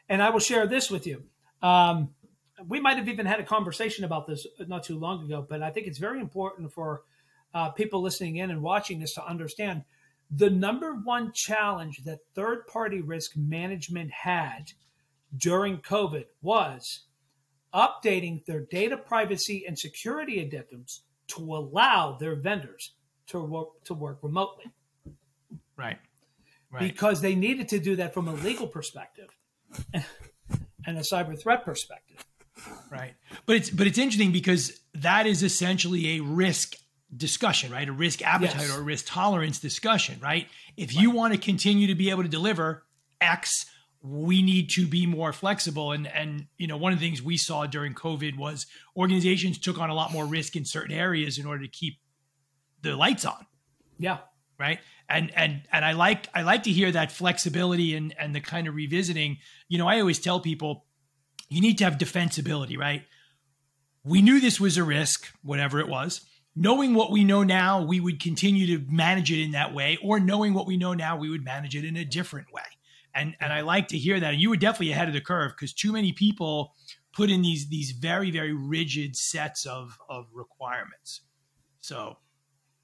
and I will share this with you. Um, we might have even had a conversation about this not too long ago, but I think it's very important for uh, people listening in and watching this to understand the number one challenge that third party risk management had during COVID was updating their data privacy and security addendums to allow their vendors to work, to work remotely. Right. Right. Because they needed to do that from a legal perspective and a cyber threat perspective. Right. But it's but it's interesting because that is essentially a risk discussion, right? A risk appetite Yes. or a risk tolerance discussion, right? If you want to continue to be able to deliver X, we need to be more flexible. And and you know, one of the things we saw during COVID was organizations took on a lot more risk in certain areas in order to keep the lights on Yeah. right and and and i like i like to hear that flexibility and and the kind of revisiting. You know i always tell people you need to have defensibility right? We knew this was a risk whatever it was. Knowing what we know now we would continue to manage it in that way or knowing what we know now we would manage it in a different way. And and i like to hear that. You were definitely ahead of the curve because too many people put in these these very very rigid sets of of requirements. So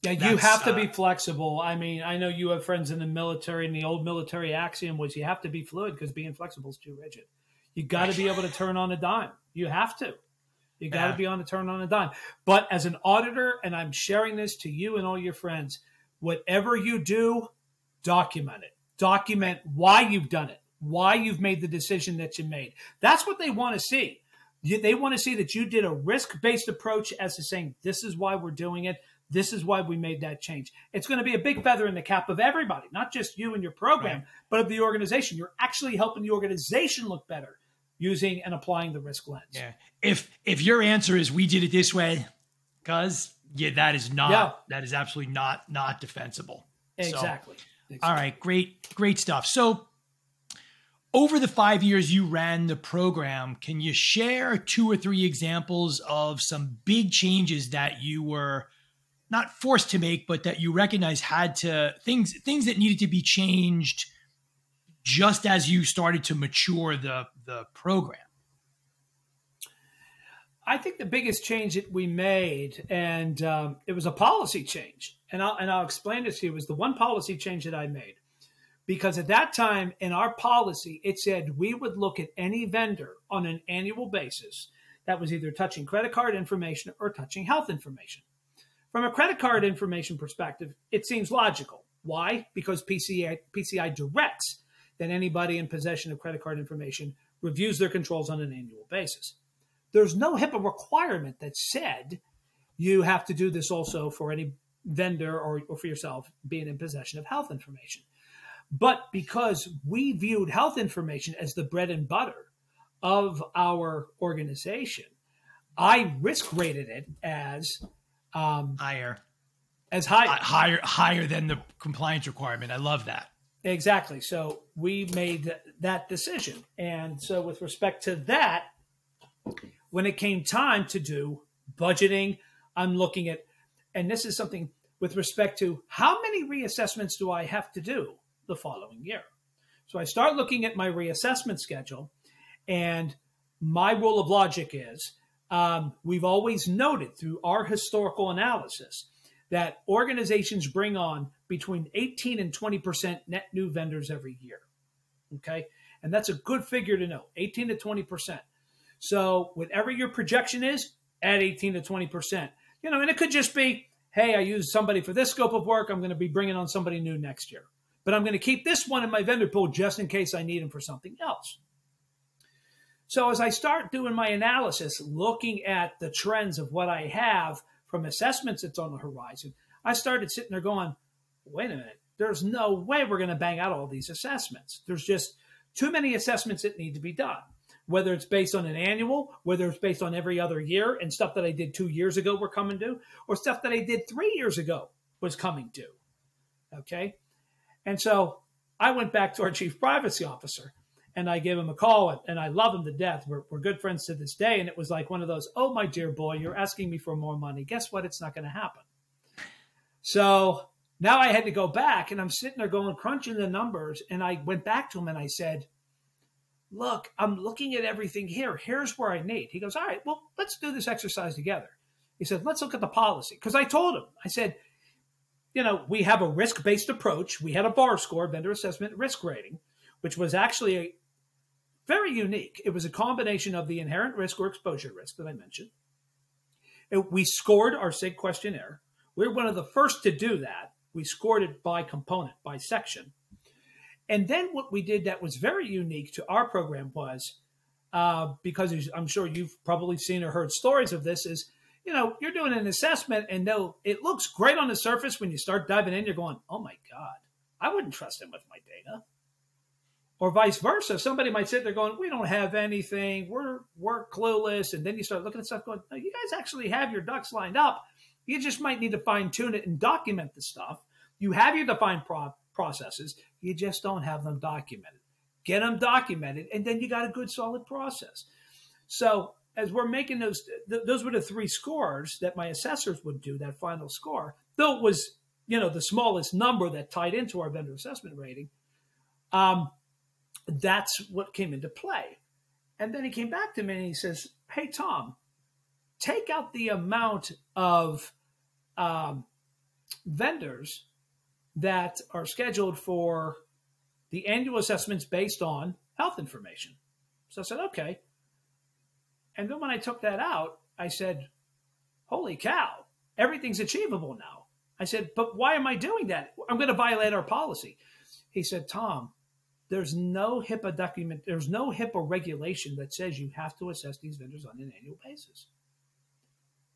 Yeah, you have to uh, be flexible. I mean, I know you have friends in the military, and the old military axiom was you have to be fluid because being flexible is too rigid. You got to be able to turn on a dime. You have to. You got to Yeah. be on to turn on a dime. But as an auditor, and I'm sharing this to you and all your friends, whatever you do, document it. Document why you've done it, why you've made the decision that you made. That's what they want to see. They want to see that you did a risk based approach as to saying, this is why we're doing it. This is why we made that change. It's going to be a big feather in the cap of everybody, not just you and your program, Right. but of the organization. You're actually helping the organization look better using and applying the risk lens. Yeah. If if your answer is we did it this way, cuz yeah, that is not Yeah. that is absolutely not not defensible. So, Exactly. all right, great great stuff. So over the 5 years you ran the program, can you share two or three examples of some big changes that you were not forced to make but that you recognize had to things things that needed to be changed just as you started to mature the the program? I think the biggest change that we made, and um, it was a policy change, and I'll and I'll explain this to you. Was the one policy change that I made because at that time in our policy it said we would look at any vendor on an annual basis that was either touching credit card information or touching health information. From a credit card information perspective, it seems logical. Why? Because PCI, PCI directs that anybody in possession of credit card information reviews their controls on an annual basis there's no HIPAA requirement that said you have to do this also for any vendor or, or for yourself being in possession of health information. But because we viewed health information as the bread and butter of our organization, I risk rated it as um, Higher. as high. Hi- higher higher than the compliance requirement. I love that. Exactly. So we made that decision. And so, with respect to that, when it came time to do budgeting, I'm looking at, and this is something with respect to how many reassessments do I have to do the following year? So I start looking at my reassessment schedule, and my rule of logic is um, we've always noted through our historical analysis that organizations bring on between 18 and 20% net new vendors every year. Okay. And that's a good figure to know 18 to 20%. So, whatever your projection is, add 18 to 20%. You know, and it could just be, hey, I used somebody for this scope of work. I'm going to be bringing on somebody new next year. But I'm going to keep this one in my vendor pool just in case I need them for something else. So, as I start doing my analysis, looking at the trends of what I have from assessments that's on the horizon, I started sitting there going, wait a minute, there's no way we're going to bang out all these assessments. There's just too many assessments that need to be done, whether it's based on an annual, whether it's based on every other year, and stuff that I did two years ago were coming due, or stuff that I did three years ago was coming due. Okay. And so I went back to our chief privacy officer and I gave him a call and I love him to death. We're, we're good friends to this day. And it was like one of those, oh, my dear boy, you're asking me for more money. Guess what? It's not going to happen. So now I had to go back and I'm sitting there going, crunching the numbers. And I went back to him and I said, look, I'm looking at everything here. Here's where I need. He goes, all right, well, let's do this exercise together. He said, let's look at the policy. Because I told him, I said, you know, we have a risk based approach. We had a bar score, vendor assessment risk rating, which was actually a, very unique. It was a combination of the inherent risk or exposure risk that I mentioned. It, we scored our SIG questionnaire. We were one of the first to do that. We scored it by component, by section. And then what we did that was very unique to our program was uh, because I'm sure you've probably seen or heard stories of this is you know, you're doing an assessment and though it looks great on the surface when you start diving in, you're going, oh my God, I wouldn't trust him with my data. Or vice versa. Somebody might sit there going, we don't have anything. We're, we're clueless. And then you start looking at stuff going, no, you guys actually have your ducks lined up. You just might need to fine tune it and document the stuff. You have your defined pro- processes. You just don't have them documented. Get them documented, and then you got a good solid process. So as we're making those, th- those were the three scores that my assessors would do. That final score, though it was you know the smallest number that tied into our vendor assessment rating. Um, that's what came into play. And then he came back to me and he says, "Hey Tom, take out the amount of um, vendors that are scheduled for the annual assessments based on health information." So I said, "Okay." And then when I took that out, I said, Holy cow, everything's achievable now. I said, But why am I doing that? I'm going to violate our policy. He said, Tom, there's no HIPAA document, there's no HIPAA regulation that says you have to assess these vendors on an annual basis.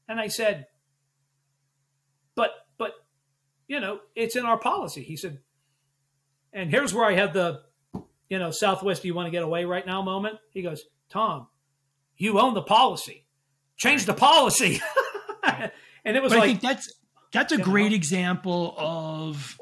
And I said, But, but, you know, it's in our policy. He said, and here's where I had the, you know, Southwest, do you want to get away right now moment? He goes, Tom, you own the policy. Change the policy. and it was but like I think that's that's a great know. example of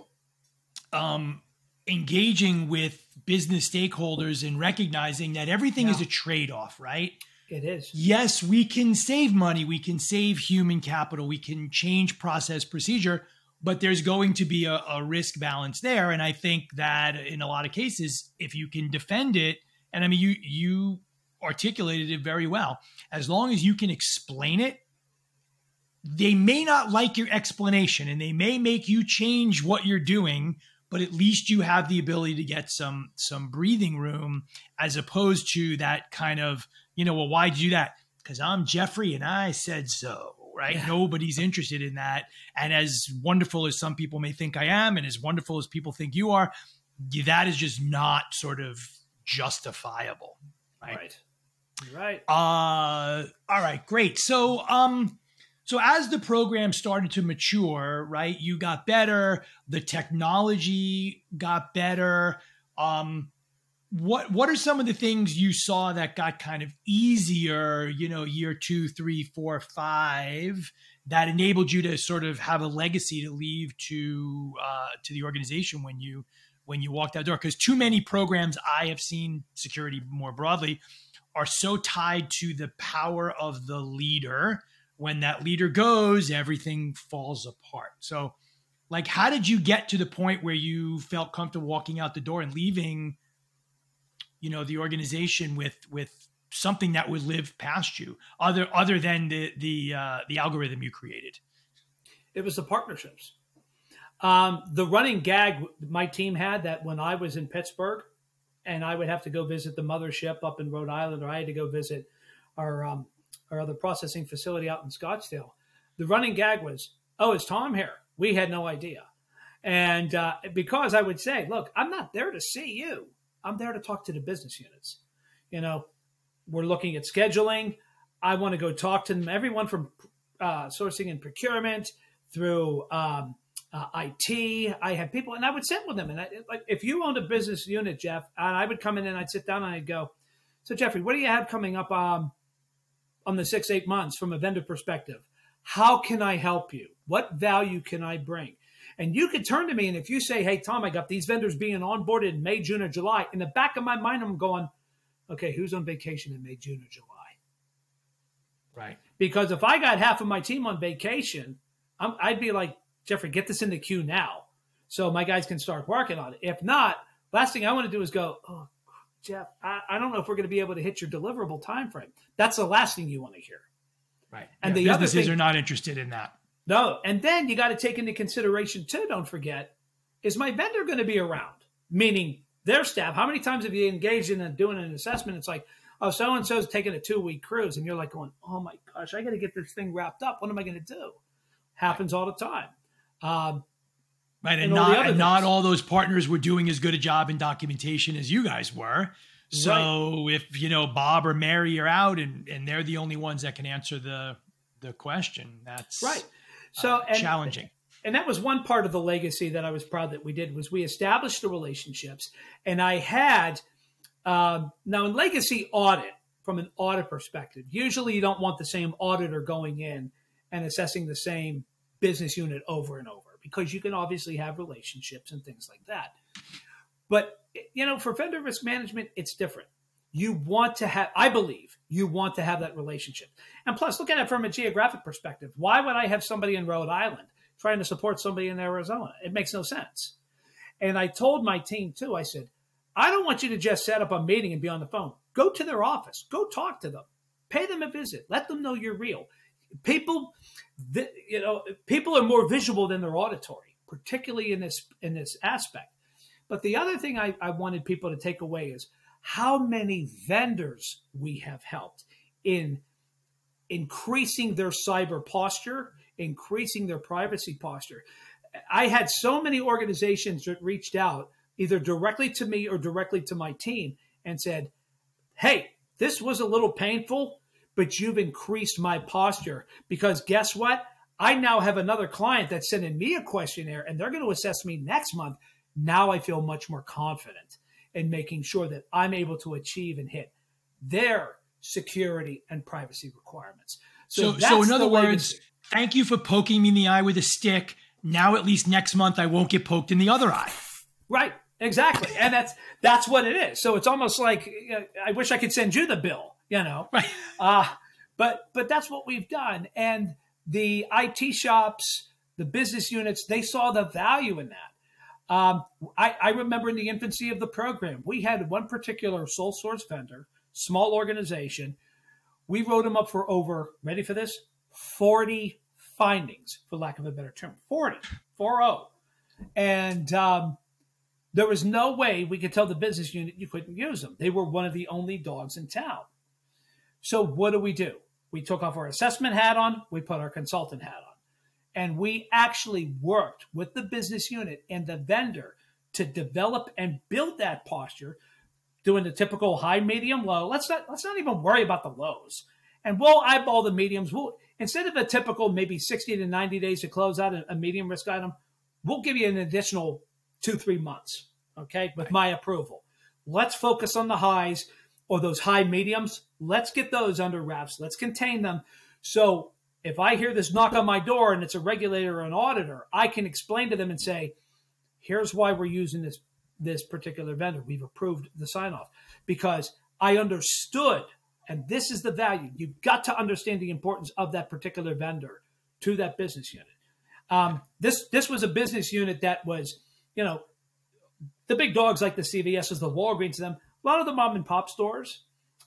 um, engaging with business stakeholders and recognizing that everything yeah. is a trade-off, right? It is. Yes, we can save money, we can save human capital, we can change process procedure, but there's going to be a, a risk balance there. And I think that in a lot of cases, if you can defend it, and I mean you you articulated it very well. As long as you can explain it, they may not like your explanation and they may make you change what you're doing, but at least you have the ability to get some some breathing room as opposed to that kind of, you know, well, why'd you do that? Because I'm Jeffrey and I said so, right? Yeah. Nobody's interested in that. And as wonderful as some people may think I am, and as wonderful as people think you are, that is just not sort of justifiable. Right. right. Right. Uh all right, great. So um so as the program started to mature, right, you got better, the technology got better. Um what what are some of the things you saw that got kind of easier, you know, year two, three, four, five, that enabled you to sort of have a legacy to leave to uh, to the organization when you when you walked out door? Because too many programs I have seen security more broadly are so tied to the power of the leader. When that leader goes, everything falls apart. So, like, how did you get to the point where you felt comfortable walking out the door and leaving, you know, the organization with with something that would live past you, other other than the the uh, the algorithm you created? It was the partnerships. Um, the running gag my team had that when I was in Pittsburgh, and I would have to go visit the mothership up in Rhode Island, or I had to go visit our um, our other processing facility out in Scottsdale. The running gag was, "Oh, is Tom here?" We had no idea, and uh, because I would say, "Look, I'm not there to see you. I'm there to talk to the business units." You know, we're looking at scheduling. I want to go talk to them. Everyone from uh, sourcing and procurement through um, uh, IT. I had people, and I would sit with them. And I, like, if you owned a business unit, Jeff, and I would come in and I'd sit down and I'd go, "So Jeffrey, what do you have coming up um, on the six eight months from a vendor perspective? How can I help you? What value can I bring?" And you could turn to me, and if you say, "Hey Tom, I got these vendors being onboarded in May, June, or July," in the back of my mind, I'm going, "Okay, who's on vacation in May, June, or July?" Right. Because if I got half of my team on vacation, i I'd be like, Jeffrey, get this in the queue now so my guys can start working on it. If not, last thing I want to do is go, oh, Jeff, I, I don't know if we're going to be able to hit your deliverable time frame. That's the last thing you want to hear. Right. And yeah, the businesses thing, are not interested in that. No. And then you got to take into consideration too, don't forget, is my vendor going to be around? Meaning their staff. How many times have you engaged in doing an assessment? It's like, oh, so and so's taking a two week cruise, and you're like going, oh my gosh, I got to get this thing wrapped up. What am I going to do? Happens all the time. Um, right, and, and not and not all those partners were doing as good a job in documentation as you guys were. So right. if you know Bob or Mary are out and and they're the only ones that can answer the the question. That's right. So uh, challenging. And that was one part of the legacy that I was proud that we did was we established the relationships, and I had um, now in legacy audit from an audit perspective. Usually, you don't want the same auditor going in and assessing the same business unit over and over because you can obviously have relationships and things like that. But you know, for vendor risk management, it's different. You want to have, I believe, you want to have that relationship. And plus, look at it from a geographic perspective. Why would I have somebody in Rhode Island trying to support somebody in Arizona? It makes no sense. And I told my team too, I said, I don't want you to just set up a meeting and be on the phone. Go to their office, go talk to them, pay them a visit, let them know you're real. People, you know, people are more visual than they're auditory, particularly in this in this aspect. But the other thing I, I wanted people to take away is how many vendors we have helped in increasing their cyber posture, increasing their privacy posture. I had so many organizations that reached out either directly to me or directly to my team and said, Hey, this was a little painful, but you've increased my posture because guess what? I now have another client that's sending me a questionnaire and they're going to assess me next month now I feel much more confident in making sure that I'm able to achieve and hit their security and privacy requirements. So, so, so in other words, thank you for poking me in the eye with a stick. Now, at least next month, I won't get poked in the other eye. Right. Exactly. and that's that's what it is. So it's almost like uh, I wish I could send you the bill, you know. Right. Uh, but but that's what we've done. And the IT shops, the business units, they saw the value in that. Um, I, I, remember in the infancy of the program, we had one particular sole source vendor, small organization. We wrote them up for over, ready for this, 40 findings, for lack of a better term. 40, 40. And um, there was no way we could tell the business unit you couldn't use them. They were one of the only dogs in town. So what do we do? We took off our assessment hat on, we put our consultant hat on. And we actually worked with the business unit and the vendor to develop and build that posture, doing the typical high, medium, low. Let's not let's not even worry about the lows. And we'll eyeball the mediums. We'll instead of a typical maybe 60 to 90 days to close out a, a medium risk item, we'll give you an additional two, three months. Okay, with my approval. Let's focus on the highs or those high mediums. Let's get those under wraps. Let's contain them. So if I hear this knock on my door and it's a regulator or an auditor, I can explain to them and say, here's why we're using this this particular vendor. We've approved the sign off because I understood, and this is the value. You've got to understand the importance of that particular vendor to that business unit. Um, this this was a business unit that was, you know, the big dogs like the CVSs, the Walgreens, them. A lot of the mom and pop stores,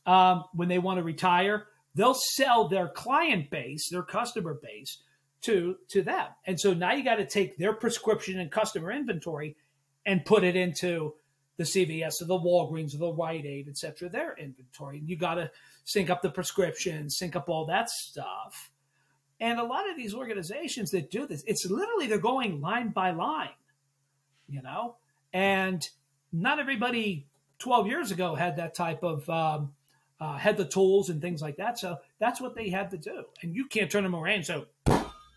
um, when they want to retire, they'll sell their client base, their customer base to to them. And so now you got to take their prescription and customer inventory and put it into the CVS or the Walgreens or the Rite Aid, et cetera, their inventory. And you got to sync up the prescriptions, sync up all that stuff. And a lot of these organizations that do this, it's literally they're going line by line, you know? And not everybody 12 years ago had that type of um, uh, had the tools and things like that. So that's what they had to do. And you can't turn them around. So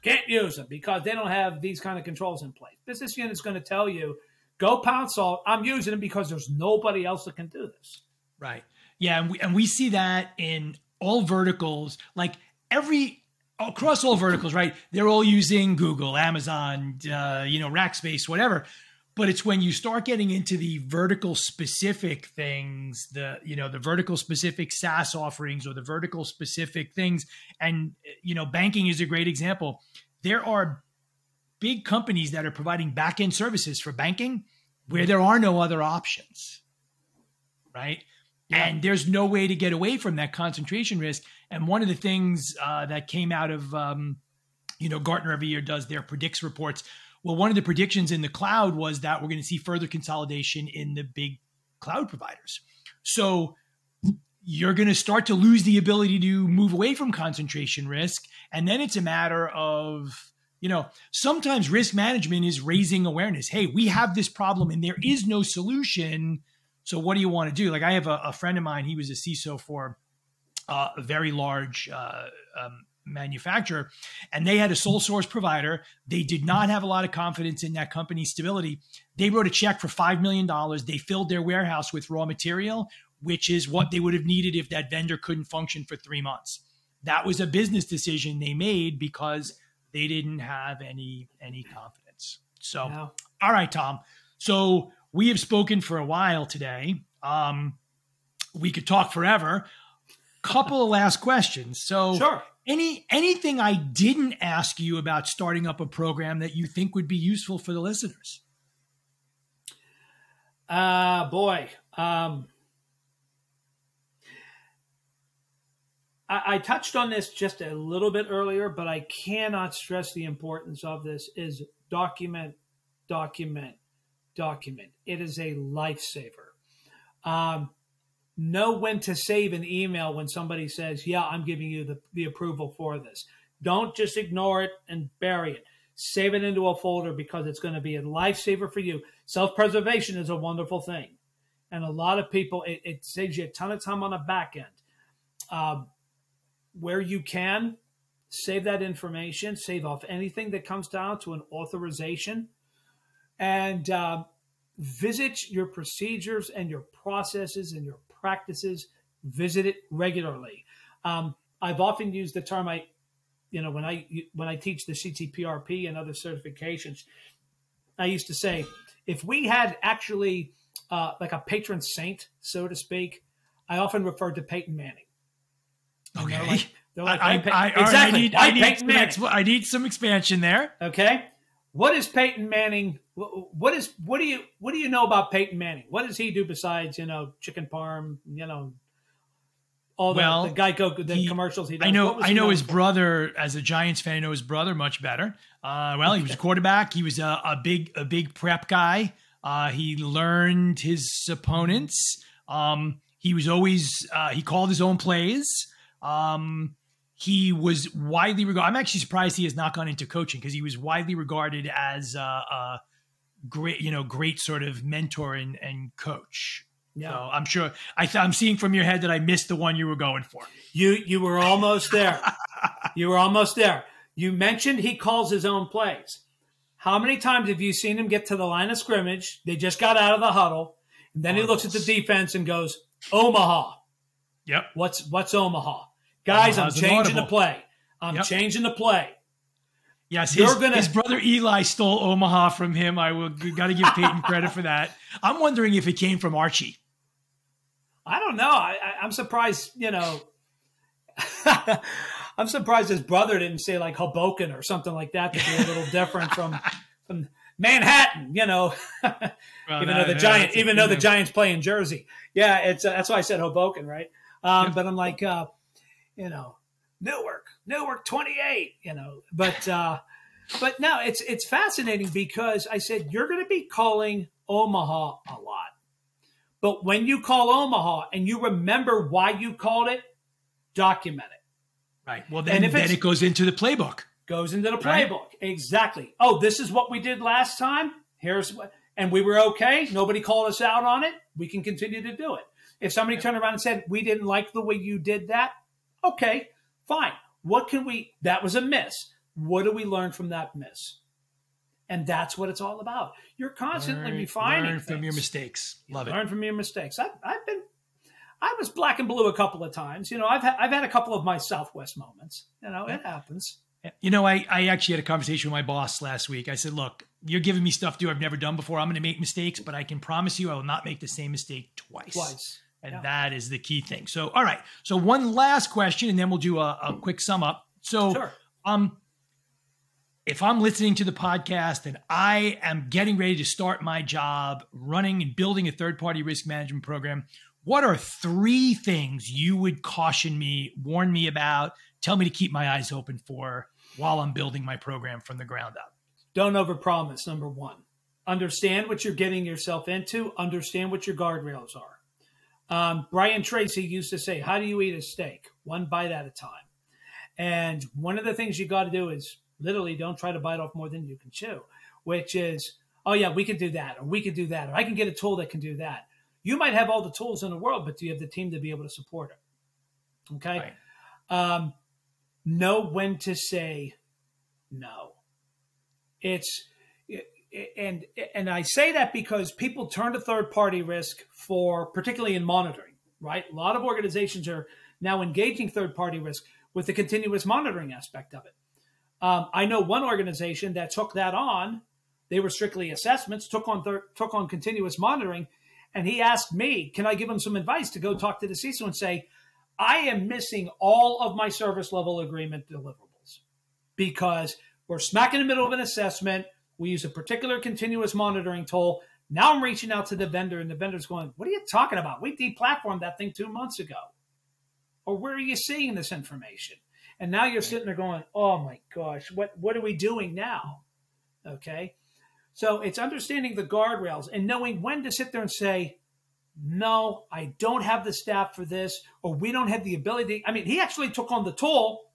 can't use them because they don't have these kind of controls in place. Business unit is going to tell you, go pound salt. I'm using them because there's nobody else that can do this. Right. Yeah. And we, and we see that in all verticals, like every, across all verticals, right? They're all using Google, Amazon, uh, you know, Rackspace, whatever but it's when you start getting into the vertical specific things the you know the vertical specific saas offerings or the vertical specific things. And you know banking is a great example. There are big companies that are providing back-end services for banking where there are no other options right? Yeah. and there's no way to get away from that concentration risk. And one of the things uh, that came out of um, you know gartner every year does their predicts reports well, one of the predictions in the cloud was that we're going to see further consolidation in the big cloud providers. So you're going to start to lose the ability to move away from concentration risk. And then it's a matter of, you know, sometimes risk management is raising awareness. Hey, we have this problem and there is no solution. So what do you want to do? Like I have a, a friend of mine, he was a CISO for uh, a very large uh, um, manufacturer, and they had a sole source provider. They did not have a lot of confidence in that company's stability. They wrote a check for $5 million. They filled their warehouse with raw material, which is what they would have needed if that vendor couldn't function for three months. That was a business decision they made because they didn't have any any confidence. So, wow. all right, Tom. So we have spoken for a while today. Um, we could talk forever. Couple of last questions. So, sure. Any anything I didn't ask you about starting up a program that you think would be useful for the listeners? Uh boy. Um, I, touched on this just a little bit earlier, but I cannot stress the importance of this is document, document, document. It is a lifesaver. Um, know when to save an email when somebody says, Yeah, I'm giving you the, the approval for this. Don't just ignore it and bury it. Save it into a folder because it's going to be a lifesaver for you. Self preservation is a wonderful thing. And a lot of people, it, it, saves you a ton of time on the back end. Um, where you can, save that information, save off anything that comes down to an authorization, and uh, visit your procedures and your processes and your practices. Visit it regularly. Um, I've often used the term I, you know, when I when I teach the CTPRP and other certifications, I used to say, if we had actually uh, like a patron saint, so to speak, I often referred to Peyton Manning. Okay. They're like, they're like, I, I, I, exactly. I need, I need, exp- I need some expansion there. Okay. What is Peyton Manning? What is what do you what do you know about Peyton Manning? What does he do besides you know chicken parm? You know all the, well, the Geico the he, commercials he does. I know I know his for? brother as a Giants fan. I know his brother much better. Uh, well, he was a quarterback. He was a, a big a big prep guy. Uh, he learned his opponents. Um, he was always uh, he called his own plays. Um, he was widely regarded. I'm actually surprised he has not gone into coaching because he was widely regarded as a, a, great, you know, great sort of mentor and, and coach. Yeah. So I'm sure I th- I'm seeing from your head that I missed the one you were going for. You you were almost there. you were almost there. You mentioned he calls his own plays. How many times have you seen him get to the line of scrimmage? They just got out of the huddle, and then he looks at the defense and goes, "Omaha." Yep. What's what's Omaha? Guys, I'm changing the play. I'm yep. changing the play. Yes, his, gonna... his, brother Eli stole Omaha from him. I will got to give Peyton credit for that. I'm wondering if it came from Archie. I don't know. I, am surprised. You know, I'm surprised his brother didn't say like Hoboken or something like that to be a little different from from Manhattan. You know, well, even though the Giants, even though the Giants play in Jersey. Yeah, it's uh, that's why I said Hoboken, right? Um. But I'm like. Uh, you know, Newark, Newark 28, you know, but, uh, but no, it's, it's fascinating because I said, you're going to be calling Omaha a lot. But when you call Omaha and you remember why you called it, document it. Right. Well, then, then it goes into the playbook. Goes into the playbook. Right? Exactly. Oh, this is what we did last time. Here's what, and we were okay. Nobody called us out on it. We can continue to do it. If somebody turned around and said, we didn't like the way you did that, Okay, fine. What can we, that was a miss. What do we learn from that miss? And that's what it's all about. You're constantly learn, refining. Learn from things. your mistakes. Love you it. Learn from your mistakes. I've, I've been, I was black and blue a couple of times. You know, I've had, I've had a couple of my Southwest moments. You know, it happens. You know, I, I actually had a conversation with my boss last week. I said, look, you're giving me stuff to do I've never done before. I'm going to make mistakes, but I can promise you I will not make the same mistake twice. Twice. And yeah. that is the key thing. So, all right. So, one last question, and then we'll do a, a quick sum up. So, sure. um, if I'm listening to the podcast and I am getting ready to start my job running and building a third party risk management program, what are three things you would caution me, warn me about, tell me to keep my eyes open for while I'm building my program from the ground up? Don't overpromise, number one. Understand what you're getting yourself into, understand what your guardrails are. Um, Brian Tracy used to say, How do you eat a steak? One bite at a time. And one of the things you got to do is literally don't try to bite off more than you can chew, which is, oh, yeah, we can do that, or we can do that, or I can get a tool that can do that. You might have all the tools in the world, but do you have the team to be able to support it? Okay. Right. Um, know when to say no. It's and and I say that because people turn to third party risk for particularly in monitoring, right? A lot of organizations are now engaging third party risk with the continuous monitoring aspect of it. Um, I know one organization that took that on. They were strictly assessments, took on thir- took on continuous monitoring, and he asked me, "Can I give him some advice to go talk to the CISO and say, I am missing all of my service level agreement deliverables because we're smack in the middle of an assessment. We use a particular continuous monitoring tool. Now I'm reaching out to the vendor, and the vendor's going, What are you talking about? We deplatformed that thing two months ago. Or where are you seeing this information? And now you're sitting there going, Oh my gosh, what, what are we doing now? Okay. So it's understanding the guardrails and knowing when to sit there and say, no, I don't have the staff for this, or we don't have the ability. I mean, he actually took on the toll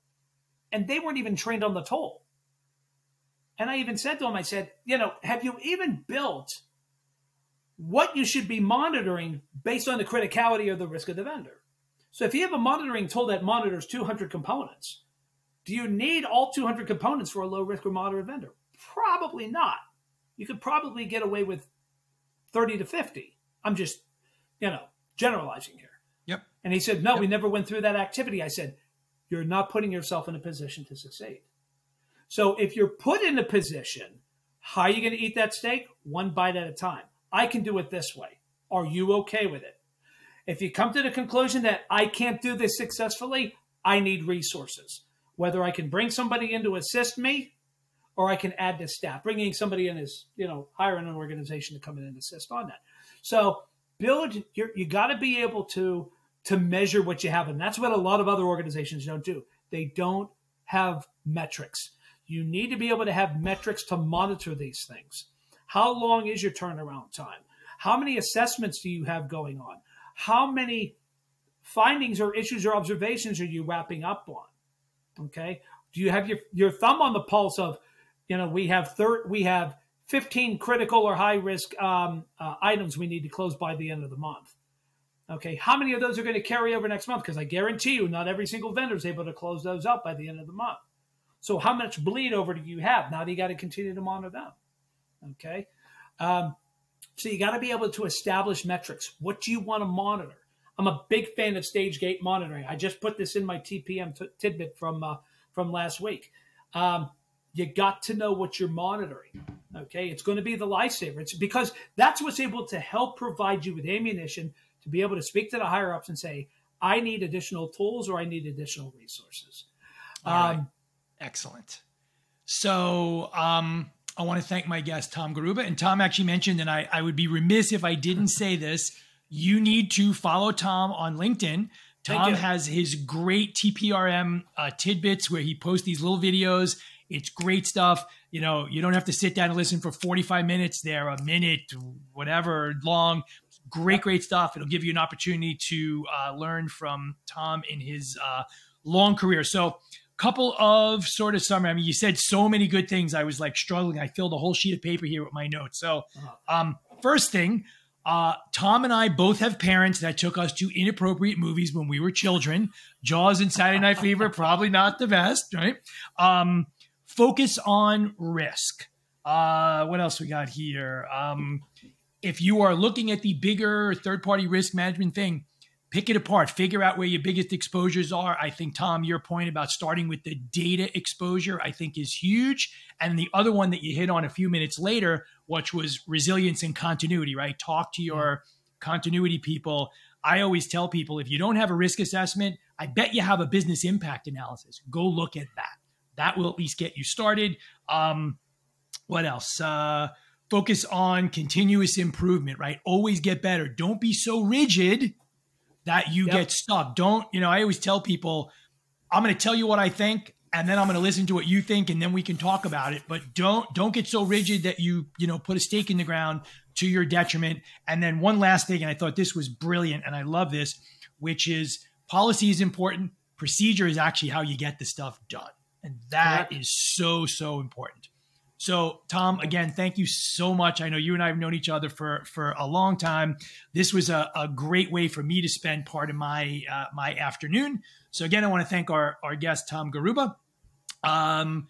and they weren't even trained on the toll. And I even said to him, I said, you know, have you even built what you should be monitoring based on the criticality or the risk of the vendor? So if you have a monitoring tool that monitors 200 components, do you need all 200 components for a low risk or moderate vendor? Probably not. You could probably get away with 30 to 50. I'm just you know, generalizing here. Yep. And he said, No, yep. we never went through that activity. I said, You're not putting yourself in a position to succeed. So if you're put in a position, how are you going to eat that steak? One bite at a time. I can do it this way. Are you okay with it? If you come to the conclusion that I can't do this successfully, I need resources. Whether I can bring somebody in to assist me or I can add to staff. Bringing somebody in is, you know, hiring an organization to come in and assist on that. So build you you got to be able to to measure what you have and that's what a lot of other organizations don't do they don't have metrics you need to be able to have metrics to monitor these things how long is your turnaround time how many assessments do you have going on how many findings or issues or observations are you wrapping up on okay do you have your, your thumb on the pulse of you know we have third we have 15 critical or high risk um, uh, items we need to close by the end of the month. Okay, how many of those are going to carry over next month? Because I guarantee you, not every single vendor is able to close those up by the end of the month. So, how much bleed over do you have? Now, you got to continue to monitor them. Okay, um, so you got to be able to establish metrics. What do you want to monitor? I'm a big fan of stage gate monitoring. I just put this in my TPM t- tidbit from uh, from last week. Um, you got to know what you're monitoring. Okay, it's going to be the lifesaver. It's because that's what's able to help provide you with ammunition to be able to speak to the higher ups and say, I need additional tools or I need additional resources. Um. Excellent. So um, I want to thank my guest, Tom Garrubba. And Tom actually mentioned, and I, I would be remiss if I didn't say this, you need to follow Tom on LinkedIn. Tom has his great TPRM uh, tidbits where he posts these little videos it's great stuff. You know, you don't have to sit down and listen for 45 minutes. They're a minute, whatever long. Great, great stuff. It'll give you an opportunity to uh, learn from Tom in his uh, long career. So, couple of sort of summary. I mean, you said so many good things. I was like struggling. I filled a whole sheet of paper here with my notes. So, uh-huh. um, first thing, uh, Tom and I both have parents that took us to inappropriate movies when we were children. Jaws and Saturday Night Fever, probably not the best, right? Um, focus on risk. Uh, what else we got here? Um, if you are looking at the bigger third party risk management thing, pick it apart, figure out where your biggest exposures are. I think, Tom, your point about starting with the data exposure, I think is huge. And the other one that you hit on a few minutes later, which was resilience and continuity, right? Talk to your continuity people. I always tell people if you don't have a risk assessment, I bet you have a business impact analysis. Go look at that that will at least get you started. Um, what else? Uh, focus on continuous improvement, right? Always get better. Don't be so rigid that you yep. get stuck. Don't, you know, I always tell people, I'm going to tell you what I think and then I'm going to listen to what you think and then we can talk about it. But don't don't get so rigid that you, you know, put a stake in the ground to your detriment. And then one last thing and I thought this was brilliant and I love this, which is policy is important, procedure is actually how you get the stuff done. And that Correct. is so, so important. So, Tom, again, thank you so much. I know you and I have known each other for for a long time. This was a, a great way for me to spend part of my uh, my afternoon. So again, I want to thank our, our guest, Tom Garrubba. Um,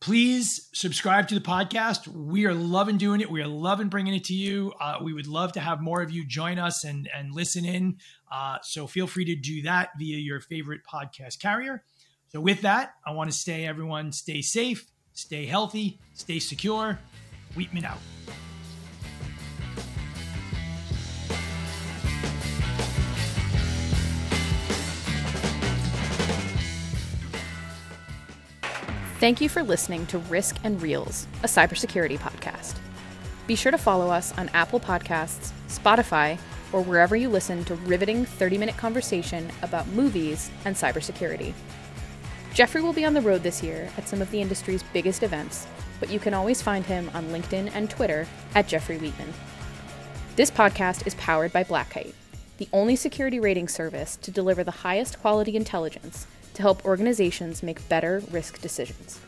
please subscribe to the podcast. We are loving doing it. We are loving bringing it to you. Uh, we would love to have more of you join us and, and listen in. Uh, so feel free to do that via your favorite podcast carrier. So with that, I want to stay everyone stay safe, stay healthy, stay secure. Wheatman out. Thank you for listening to Risk and Reels, a cybersecurity podcast. Be sure to follow us on Apple Podcasts, Spotify, or wherever you listen to riveting 30 minute conversation about movies and cybersecurity. Jeffrey will be on the road this year at some of the industry's biggest events, but you can always find him on LinkedIn and Twitter at Jeffrey Wheatman. This podcast is powered by Black Kite, the only security rating service to deliver the highest quality intelligence to help organizations make better risk decisions.